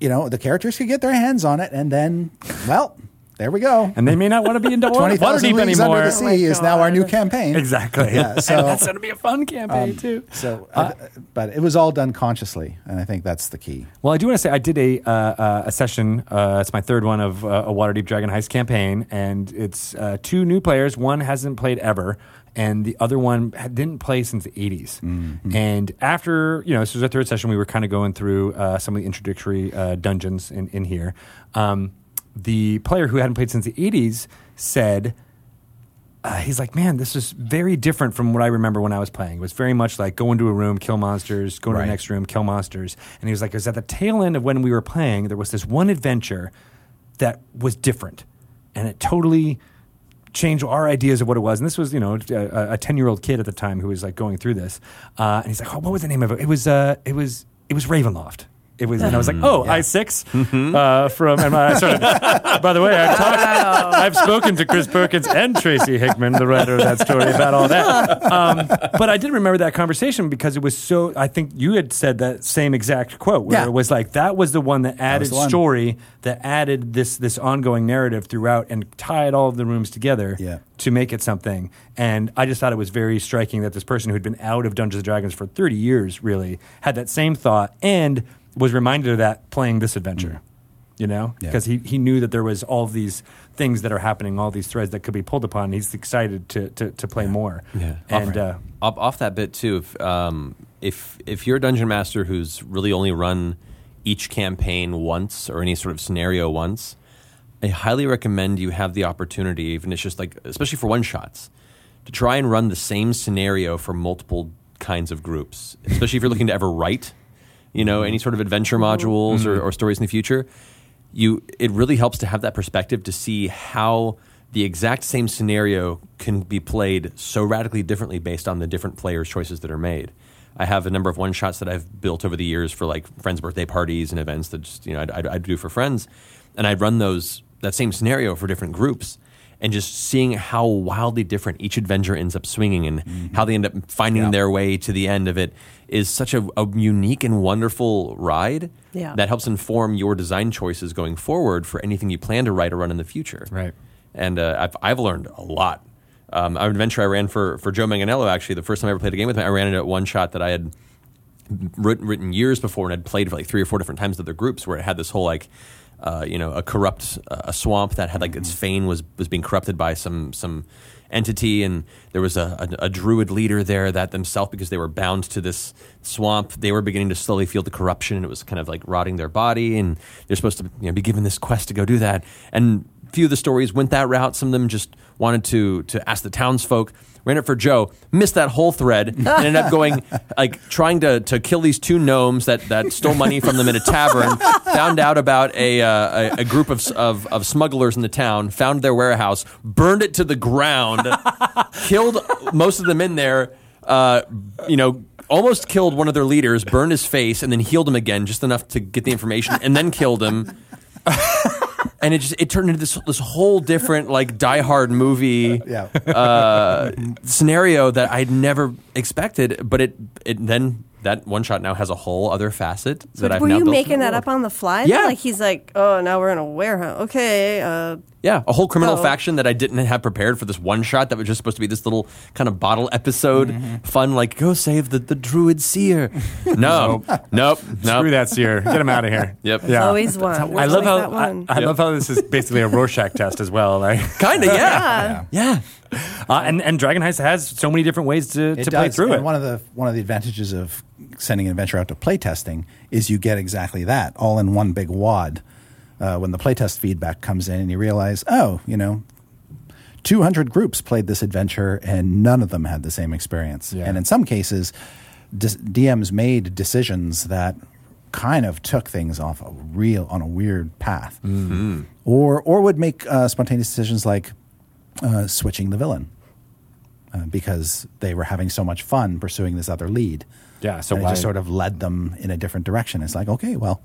you know the characters could get their hands on it, and then well, there we go. And they may not want to be into water, Twenty water deep anymore. under the sea Oh is now our new campaign. Exactly. Yeah, so- and that's going to be a fun campaign too. So, uh, but it was all done consciously, and I think that's the key. Well, I do want to say I did a uh, uh, a session. Uh, it's my third one of uh, a Waterdeep Dragon Heist campaign, and it's uh, two new players. One hasn't played ever, and the other one didn't play since the 80s. And after you know, this was our third session. We were kind of going through uh, some of the introductory uh, dungeons in in here. Um, the player who hadn't played since the 80s said uh, he's like, man, this is very different from what I remember when I was playing. It was very much like go into a room, kill monsters, go to Right. the next room, kill monsters. And he was like, it was at the tail end of when we were playing, there was this one adventure that was different. And it totally changed our ideas of what it was. And this was, you know, a 10 year old kid at the time who was like going through this. Uh, and he's like, oh, what was the name of it? It was, uh, it was, it was Ravenloft. It was, and I was like, oh, I 6 uh, from, and I started, by the way, I've talked, I've spoken to Chris Perkins and Tracy Hickman, the writer of that story, about all that. Um, but I did remember that conversation because it was so. I think you had said that same exact quote where Yeah. it was like that was the one that added the one. story that added this this ongoing narrative throughout and tied all of the rooms together Yeah. to make it something. And I just thought it was very striking that this person who'd been out of Dungeons and Dragons for thirty years really had that same thought and was reminded of that playing this adventure. You know, Yeah. because he, he knew that there was all of these things that are happening, all these threads that could be pulled upon. He's excited to to, to play more. Yeah. and uh, off, off that bit too, if, um, if if you're a dungeon master who's really only run each campaign once or any sort of scenario once, I highly recommend you have the opportunity, even it's just like, especially for one shots, to try and run the same scenario for multiple kinds of groups. Especially if you're looking to ever write, you know, any sort of adventure mm-hmm. modules or, mm-hmm. or stories in the future. You, it really helps to have that perspective to see how the exact same scenario can be played so radically differently based on the different players' choices that are made. I have a number of one shots that I've built over the years for like friends' birthday parties and events that just you know I'd, I'd, I'd do for friends, and I'd run those that same scenario for different groups, and just seeing how wildly different each adventure ends up swinging and how they end up finding Yeah. their way to the end of it is such a, a unique and wonderful ride Yeah. that helps inform your design choices going forward for anything you plan to write or run in the future. Right. And uh, I've, I've learned a lot. Um, an adventure I ran for, for Joe Manganiello, actually, the first time I ever played a game with him, I ran it at one shot that I had written, written years before and had played for like three or four different times with other groups where it had this whole like uh, you know a corrupt uh, a swamp that had like its fane was was being corrupted by some some entity and there was a, a, a druid leader there that themselves because they were bound to this swamp they were beginning to slowly feel the corruption and it was kind of like rotting their body and they're supposed to you know, be given this quest to go do that. And few of the stories went that route. Some of them just wanted to to ask the townsfolk ran it for Joe, missed that whole thread, and ended up going like trying to, to kill these two gnomes that, that stole money from them in a tavern. Found out about a, uh, a, a group of, of of smugglers in the town. Found their warehouse, burned it to the ground, killed most of them in there. uh, you know, almost killed one of their leaders, burned his face, and then healed him again just enough to get the information, and then killed him. And it just it turned into this this whole different like Die Hard movie Yeah. uh, scenario that I'd never expected. But it it then that one shot now has a whole other facet that I've Were now you built making that up on the fly? Yeah. Then? Like he's like, oh, now we're in a warehouse. Okay. Uh, Yeah, a whole criminal Oh. faction that I didn't have prepared for this one shot that was just supposed to be this little kind of bottle episode, Mm-hmm. fun like go save the, the druid seer. No, nope, Screw nope. that seer. Get him out of here. Yep. Yeah. always one. I love how that one. I, I love how this is basically a Rorschach test as well. Like, Kind of, yeah. Yeah. yeah, uh, and and Dragon Heist has so many different ways to, It to play does. through and it. One of the one of the advantages of sending an adventure out to playtesting is you get exactly that all in one big wad. Uh, when the playtest feedback comes in, and you realize, oh, you know, 200 groups played this adventure, and none of them had the same experience. Yeah. And in some cases, dis- DMs made decisions that kind of took things off a real on a weird path, or or would make uh, spontaneous decisions like uh, switching the villain uh, because they were having so much fun pursuing this other lead. Yeah, so and it why- just sort of led them in a different direction. It's like, okay, well,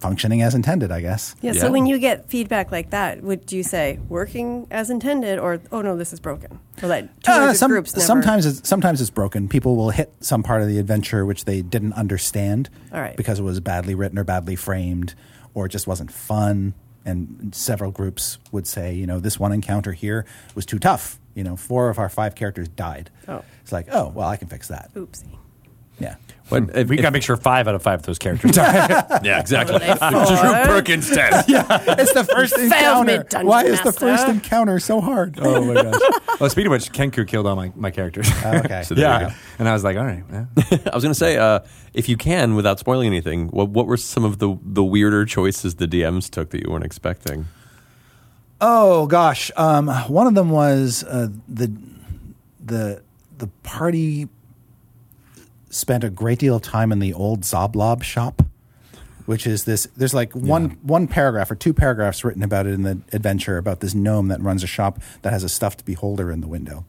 functioning as intended, I guess. Yeah, Yeah. So when you get feedback like that, would you say working as intended, or oh no, this is broken, or that 200 Uh, some- groups never? sometimes it's, sometimes it's broken. People will hit some part of the adventure which they didn't understand All right. because it was badly written or badly framed, or it just wasn't fun. And several groups would say, you know, this one encounter here was too tough. You know, four of our five characters died. Oh. It's like, oh, well, I can fix that. Oopsie. Yeah. But if- we if- got to make sure five out of five of those characters die. yeah, exactly. Four. Perkins test. Yeah, it's the first Failed encounter. me, Dungeon Why is the first encounter so hard? oh my gosh. Well, speaking of which, Kenku killed all my, my characters. okay. So there yeah. go. And I was like, all right. Yeah. I was going to say, uh, if you can, without spoiling anything, what, what were some of the the weirder choices the DMs took that you weren't expecting? Oh gosh, um, one of them was uh, the the the party spent a great deal of time in the old Xoblob shop, which is this. There's like one one paragraph or two paragraphs written about it in the adventure about this gnome that runs a shop that has a stuffed beholder in the window.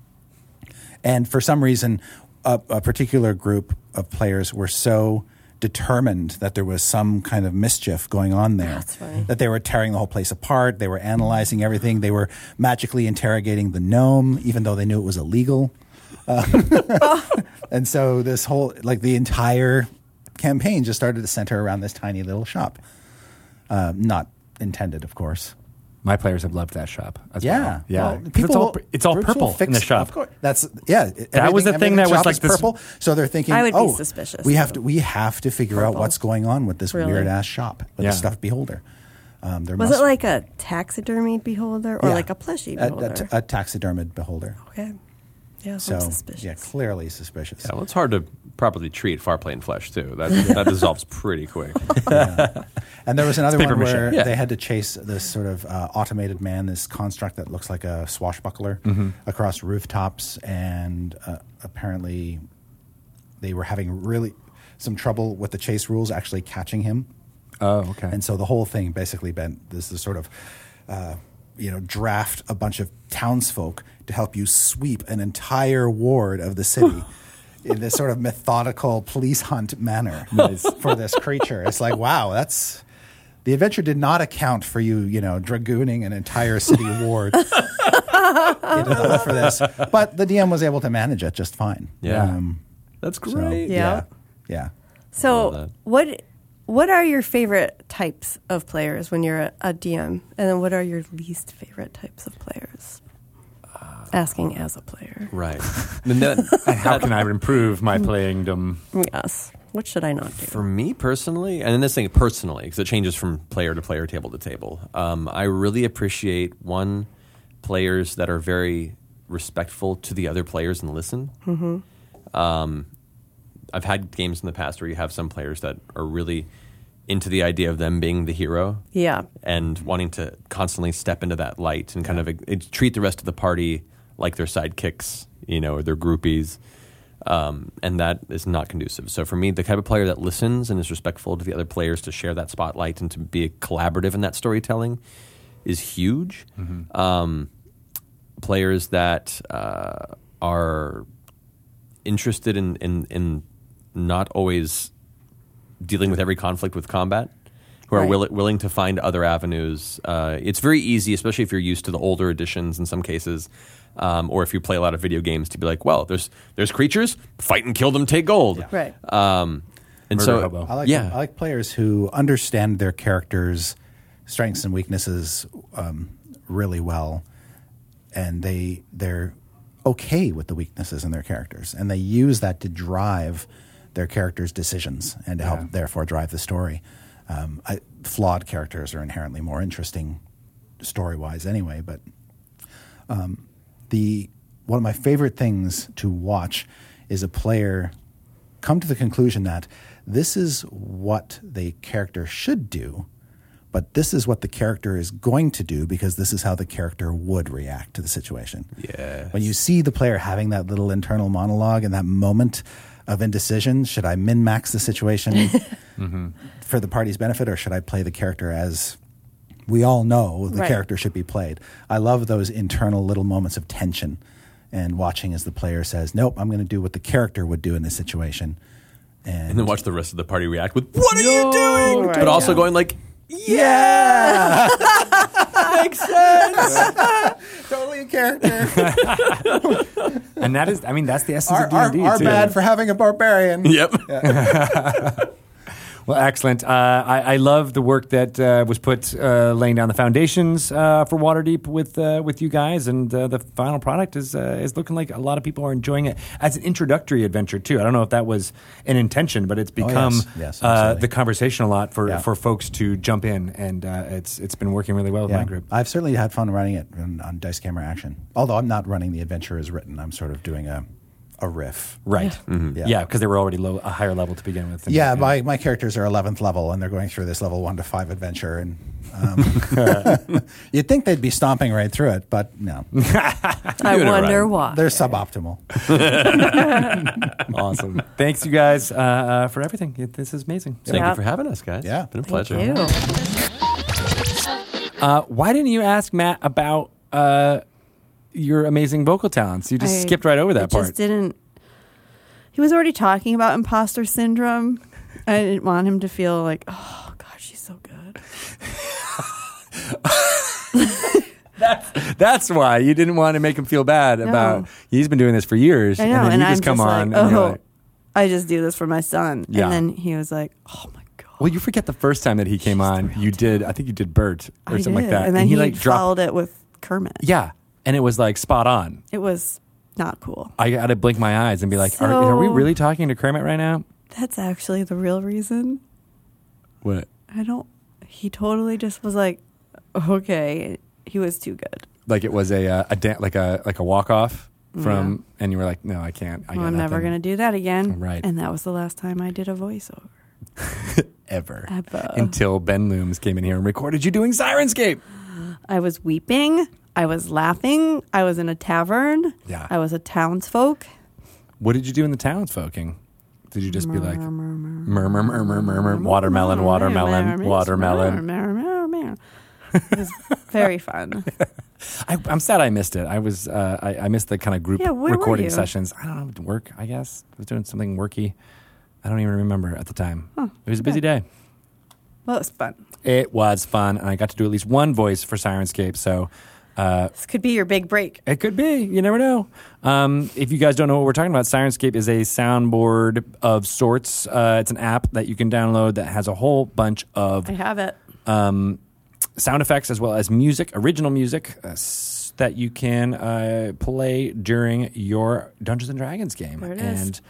And for some reason, a, a particular group of players were so determined that there was some kind of mischief going on there that they were tearing the whole place apart. They were analyzing everything. They were magically interrogating the gnome, even though they knew it was illegal. Uh, and so this whole, like the entire campaign just started to center around this tiny little shop. Uh, not intended, of course. My players have loved that shop as Yeah, well. Yeah. Well, 'Cause it's all, will- it's all groups will purple in the shop. Of course, that's yeah. That was the thing everything that was like this- purple. So they're thinking, I would be oh, suspicious, We have to we have to figure out what's going on with this Really? weird ass shop with Yeah. the stuffed beholder. Um, there Was must, it like a taxidermied beholder or yeah, like a plushie a, beholder? a, t- a taxidermied beholder. okay. Yeah, So suspicious. yeah, clearly suspicious. Yeah, well, it's hard to properly treat far plane flesh too. That that dissolves pretty quick. And there was another one mache. where Yeah. they had to chase this sort of uh, automated man, this construct that looks like a swashbuckler, Mm-hmm. across rooftops, and uh, apparently they were having really some trouble with the chase rules actually catching him. Oh, okay. And so the whole thing basically been this is sort of, uh, you know, draft a bunch of townsfolk to help you sweep an entire ward of the city in this sort of methodical police hunt manner for this creature. It's like, wow, that's the adventure did not account for you, you know, dragooning an entire city ward into the hunt for this. But the DM was able to manage it just fine. Yeah. Um, That's so, great. Yeah. yeah. So, what what are your favorite types of players when you're a, a DM, and then what are your least favorite types of players? Asking as a player. Right. And that- how can I improve my playingdom? Yes. What should I not do? For me personally, and in this thing personally, because it changes from player to player, table to table, um, I really appreciate one players that are very respectful to the other players and listen. Mm-hmm. Um, I've had games in the past where you have some players that are really into the idea of them being the hero yeah. and wanting to constantly step into that light and kind of uh, treat the rest of the party like their sidekicks, you know, or their groupies. Um, and that is not conducive. So for me, the type of player that listens and is respectful to the other players to share that spotlight and to be collaborative in that storytelling is huge. Um, players that uh, are interested in, in in not always dealing with every conflict with combat, who are Right. will, willing to find other avenues. Uh, it's very easy, especially if you're used to the older editions in some cases, um, or if you play a lot of video games, to be like, well, there's there's creatures, fight and kill them, take gold. Right. Um, and Murder so, hobo. I like yeah, I like players who understand their characters' strengths and weaknesses um, really well, and they they're okay with the weaknesses in their characters, and they use that to drive their characters' decisions and to help Yeah. therefore drive the story. Um, I, flawed characters are inherently more interesting story wise, anyway, but the one of my favorite things to watch is a player come to the conclusion that this is what the character should do, but this is what the character is going to do because this is how the character would react to the situation. Yes. When you see the player having that little internal monologue and that moment of indecision, should I min max the situation mm-hmm. for the party's benefit or should I play the character as we all know the Right. character should be played. I love those internal little moments of tension and watching as the player says, "Nope, I'm going to do what the character would do in this situation." And, and then watch the rest of the party react with, "What are you doing?" Right. But also Yeah. going like, yeah, "Makes sense." totally a character. and that is, I mean, that's the essence our of D&D our too. bad for having a barbarian. yep. Well, excellent. Uh, I, I love the work that uh, was put uh, laying down the foundations uh, for Waterdeep with uh, with you guys, and uh, the final product is uh, is looking like a lot of people are enjoying it as an introductory adventure too. I don't know if that was an intention, but it's Oh, yes. become Yes, uh, the conversation a lot for, Yeah. for folks to jump in, and uh, it's it's been working really well with my group. I've certainly had fun running it on, on Dice Camera Action. Although I'm not running the adventure as written, I'm sort of doing a a riff. Right. Yeah. Yeah, because they were already low, a higher level to begin with. Yeah, my, my characters are 11th level and they're going through this level 1 to 5 adventure. And um, you'd think they'd be stomping right through it, but no. I wonder right. why. They're suboptimal. awesome. Thanks, you guys, uh, uh, for everything. This is amazing. Thank Yeah. you for having us, guys. Yeah. been a Thank pleasure. you. Uh, why didn't you ask Matt about uh, your amazing vocal talents? You just I- skipped right over that part. just didn't. He was already talking about imposter syndrome. I didn't want him to feel like, oh God, she's so good. That's that's why you didn't want to make him feel bad No. about. He's been doing this for years, I know, and then and you I'm just come just on. like, and oh, like- I just do this for my son. Yeah. And then he was like, oh my God. well, you forget the first time that he came on. You did. I think you did Bert or I something like that, And then he, he, like dropped. followed it with Kermit. Yeah, and it was like spot on. It was not cool. I had to blink my eyes and be like, are, "Are we really talking to Kermit right now?" That's actually the real reason. What? I don't. He totally just was like, okay. He was too good. Like it was a uh, a dan- like a like a walk off from, and you were like, "No, I can't. I Well, got I'm never nothing to do that again. Right. And that was the last time I did a voiceover. ever." Ever. Until Ben Looms came in here and recorded you doing Syrinscape. I was weeping. I was laughing. I was in a tavern. Yeah. I was a townsfolk. What did you do in the townsfolking? Did you just be like murmur, murmur, murmur, murmur, watermelon, watermelon, watermelon? It was very fun. I, I'm sad I missed it. I was uh, I, I missed the kind of group Yeah, recording sessions. I don't know, work. I guess I was doing something worky. I don't even remember at the time. It was a busy day. Well, it was fun. It was fun, and I got to do at least one voice for Syrinscape. So uh, This could be your big break. It could be. You never know. Um, if you guys don't know what we're talking about, Syrinscape is a soundboard of sorts. Uh, it's an app that you can download that has a whole bunch of I have it. um, sound effects as well as music, original music uh, s- that you can uh, play during your Dungeons and Dragons game. There it is.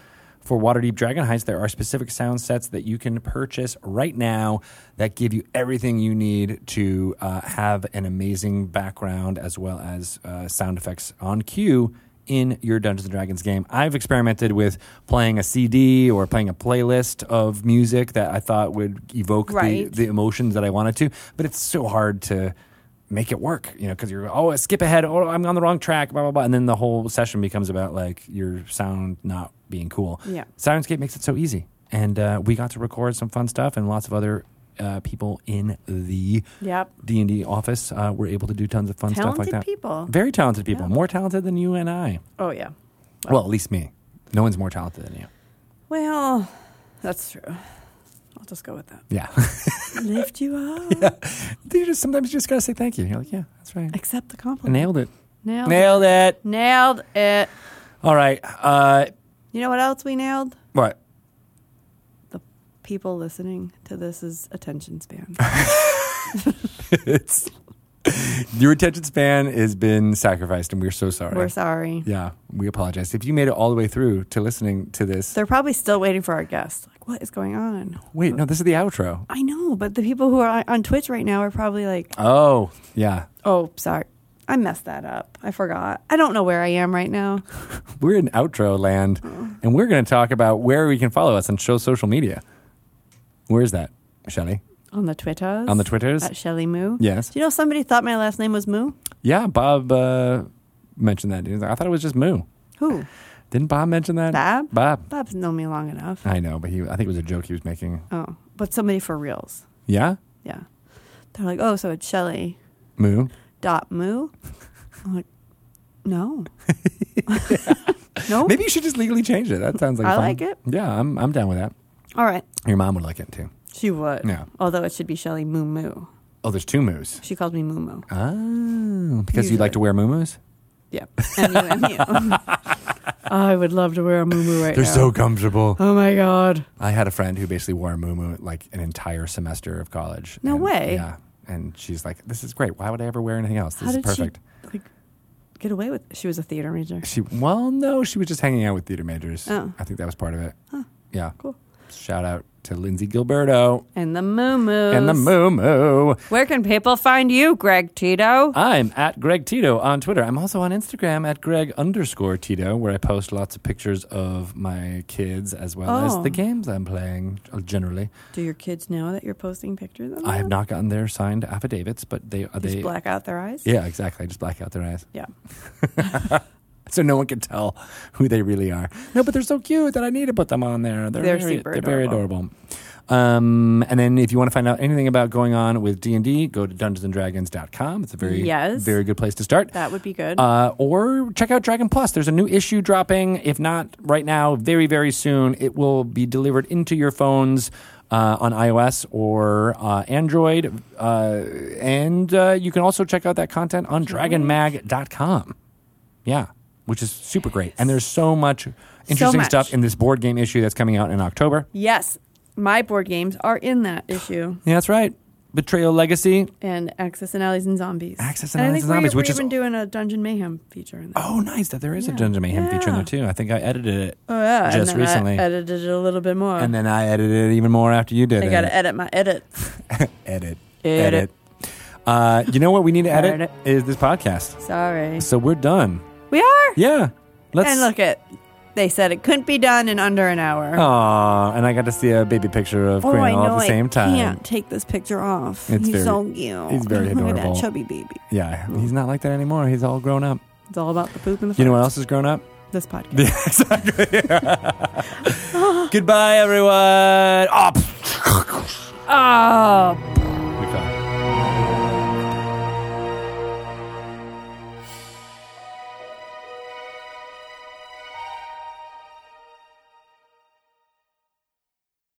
For Waterdeep Dragon Heist, there are specific sound sets that you can purchase right now that give you everything you need to uh, have an amazing background as well as uh, sound effects on cue in your Dungeons and Dragons game. I've experimented with playing a CD or playing a playlist of music that I thought would evoke Right. the, the emotions that I wanted to, but it's so hard to make it work, you know, because you're oh skip ahead, oh I'm on the wrong track, blah blah blah, and then the whole session becomes about like your sound not being cool. Yeah. Syrinscape makes it so easy, and uh, we got to record some fun stuff, and lots of other uh, people in the D and D office uh, were able to do tons of fun stuff like that. people. Very talented people, Yeah. more talented than you and I. Oh, yeah. Well, at least me. No one's more talented than you. Well, that's true. Just go with that. Yeah. Lift you up. Yeah. you just sometimes you just gotta say thank you. You're like, yeah, that's right. Accept the compliment. Nailed it. Nailed, Nailed it. it. Nailed it. All right. Uh, You know what else we nailed? what? The people listening to this is attention span. it's your attention span has been sacrificed, and we're so sorry. We're sorry. Yeah, we apologize. If you made it all the way through to listening to this, They're probably still waiting for our guest. Like, what is going on? wait, no, this is the outro. I know, but the people who are on- on Twitch right now are probably like, Oh, yeah. oh, sorry. I messed that up. I forgot. I don't know where I am right now. We're in outro land, and we're going to talk about where we can follow us and show social media. Where is that, Shelly? On the Twitters. On the Twitters? At Shelly Moo. Yes. Do you know somebody thought my last name was Moo? Yeah, Bob uh, mentioned that. He was like, I thought it was just Moo. Who? Didn't Bob mention that? Bob? Bob. Bob's known me long enough. I know, but he. I think it was a joke he was making. Oh, but somebody for reals. Yeah, Yeah. They're like, oh, so it's Shelly Moo. dot Moo? I'm like, no. no? Maybe you should just legally change it. That sounds like I fun. like it. Yeah, I'm. I'm down with that. All right. Your mom would like it too. She would. Yeah. Although it should be Shelly Moo Moo. Oh, there's two moos. She calls me Moo Moo. Oh, because you like to wear moo Yep. M-U-M-U. I would love to wear a Moo Moo right now. They're now. so comfortable. Oh my God. I had a friend who basically wore a moo like an entire semester of college. No And- way. Yeah, and she's like, "This is great. Why would I ever wear anything else? This How is did perfect." she like get away with She was a theater major. She, well, no, she was just hanging out with theater majors. Oh. I think that was part of it. Yeah. Cool. Shout out to Lindsay Gilberto And the Moo Moo. and the Moo Moo. Where can people find you, Greg Tito? I'm at Greg Tito on Twitter. I'm also on Instagram at Greg underscore Tito, where I post lots of pictures of my kids as well Oh. as the games I'm playing uh, generally. Do your kids know that you're posting pictures of them? I have not gotten their signed affidavits, but they are Just they. black out their eyes? Yeah, exactly. I just black out their eyes. Yeah. so no one can tell who they really are. No, but they're so cute that I need to put them on there. They're, They're very, super they're very adorable. adorable. Um, and then if you want to find out anything about going on with D&D, go to dungeonsanddragons.com. It's a very Yes. very good place to start. That would be good. Uh, or check out Dragon Plus. There's a new issue dropping. If not right now, very, very soon, it will be delivered into your phones uh, on iOS or uh, Android. Uh, and uh, you can also check out that content on dragonmag.com. Yeah, which is super great. And there's so much interesting much. stuff in this board game issue that's coming out in October. yes. My board games are in that issue. Yeah, that's right. Betrayal Legacy. And Axis and Allies and Zombies. Axis and I Allies think and we're, Zombies, we're which is- even doing a Dungeon Mayhem feature in there. Oh, nice that there is a Dungeon Mayhem feature in there too. I think I edited it. Oh, yeah. just and recently. I edited it a little bit more. And then I edited it even more after you did I got to edit my edits. edit. Edit. Uh, you know what we need to edit, Edit. is this podcast. Sorry. So we're done. We are? Yeah. Let's. and look at, they said it couldn't be done in under an hour. Aw, and I got to see a baby picture of Oh, Quinn I all at the same I time. can't take this picture off. It's he's very- so cute. he's very Look at adorable. that chubby baby. Yeah, he's not like that anymore. He's all grown up. It's all about the poop and the You know what farts. else is grown up? This podcast. exactly. Goodbye, everyone. Oh. Oh,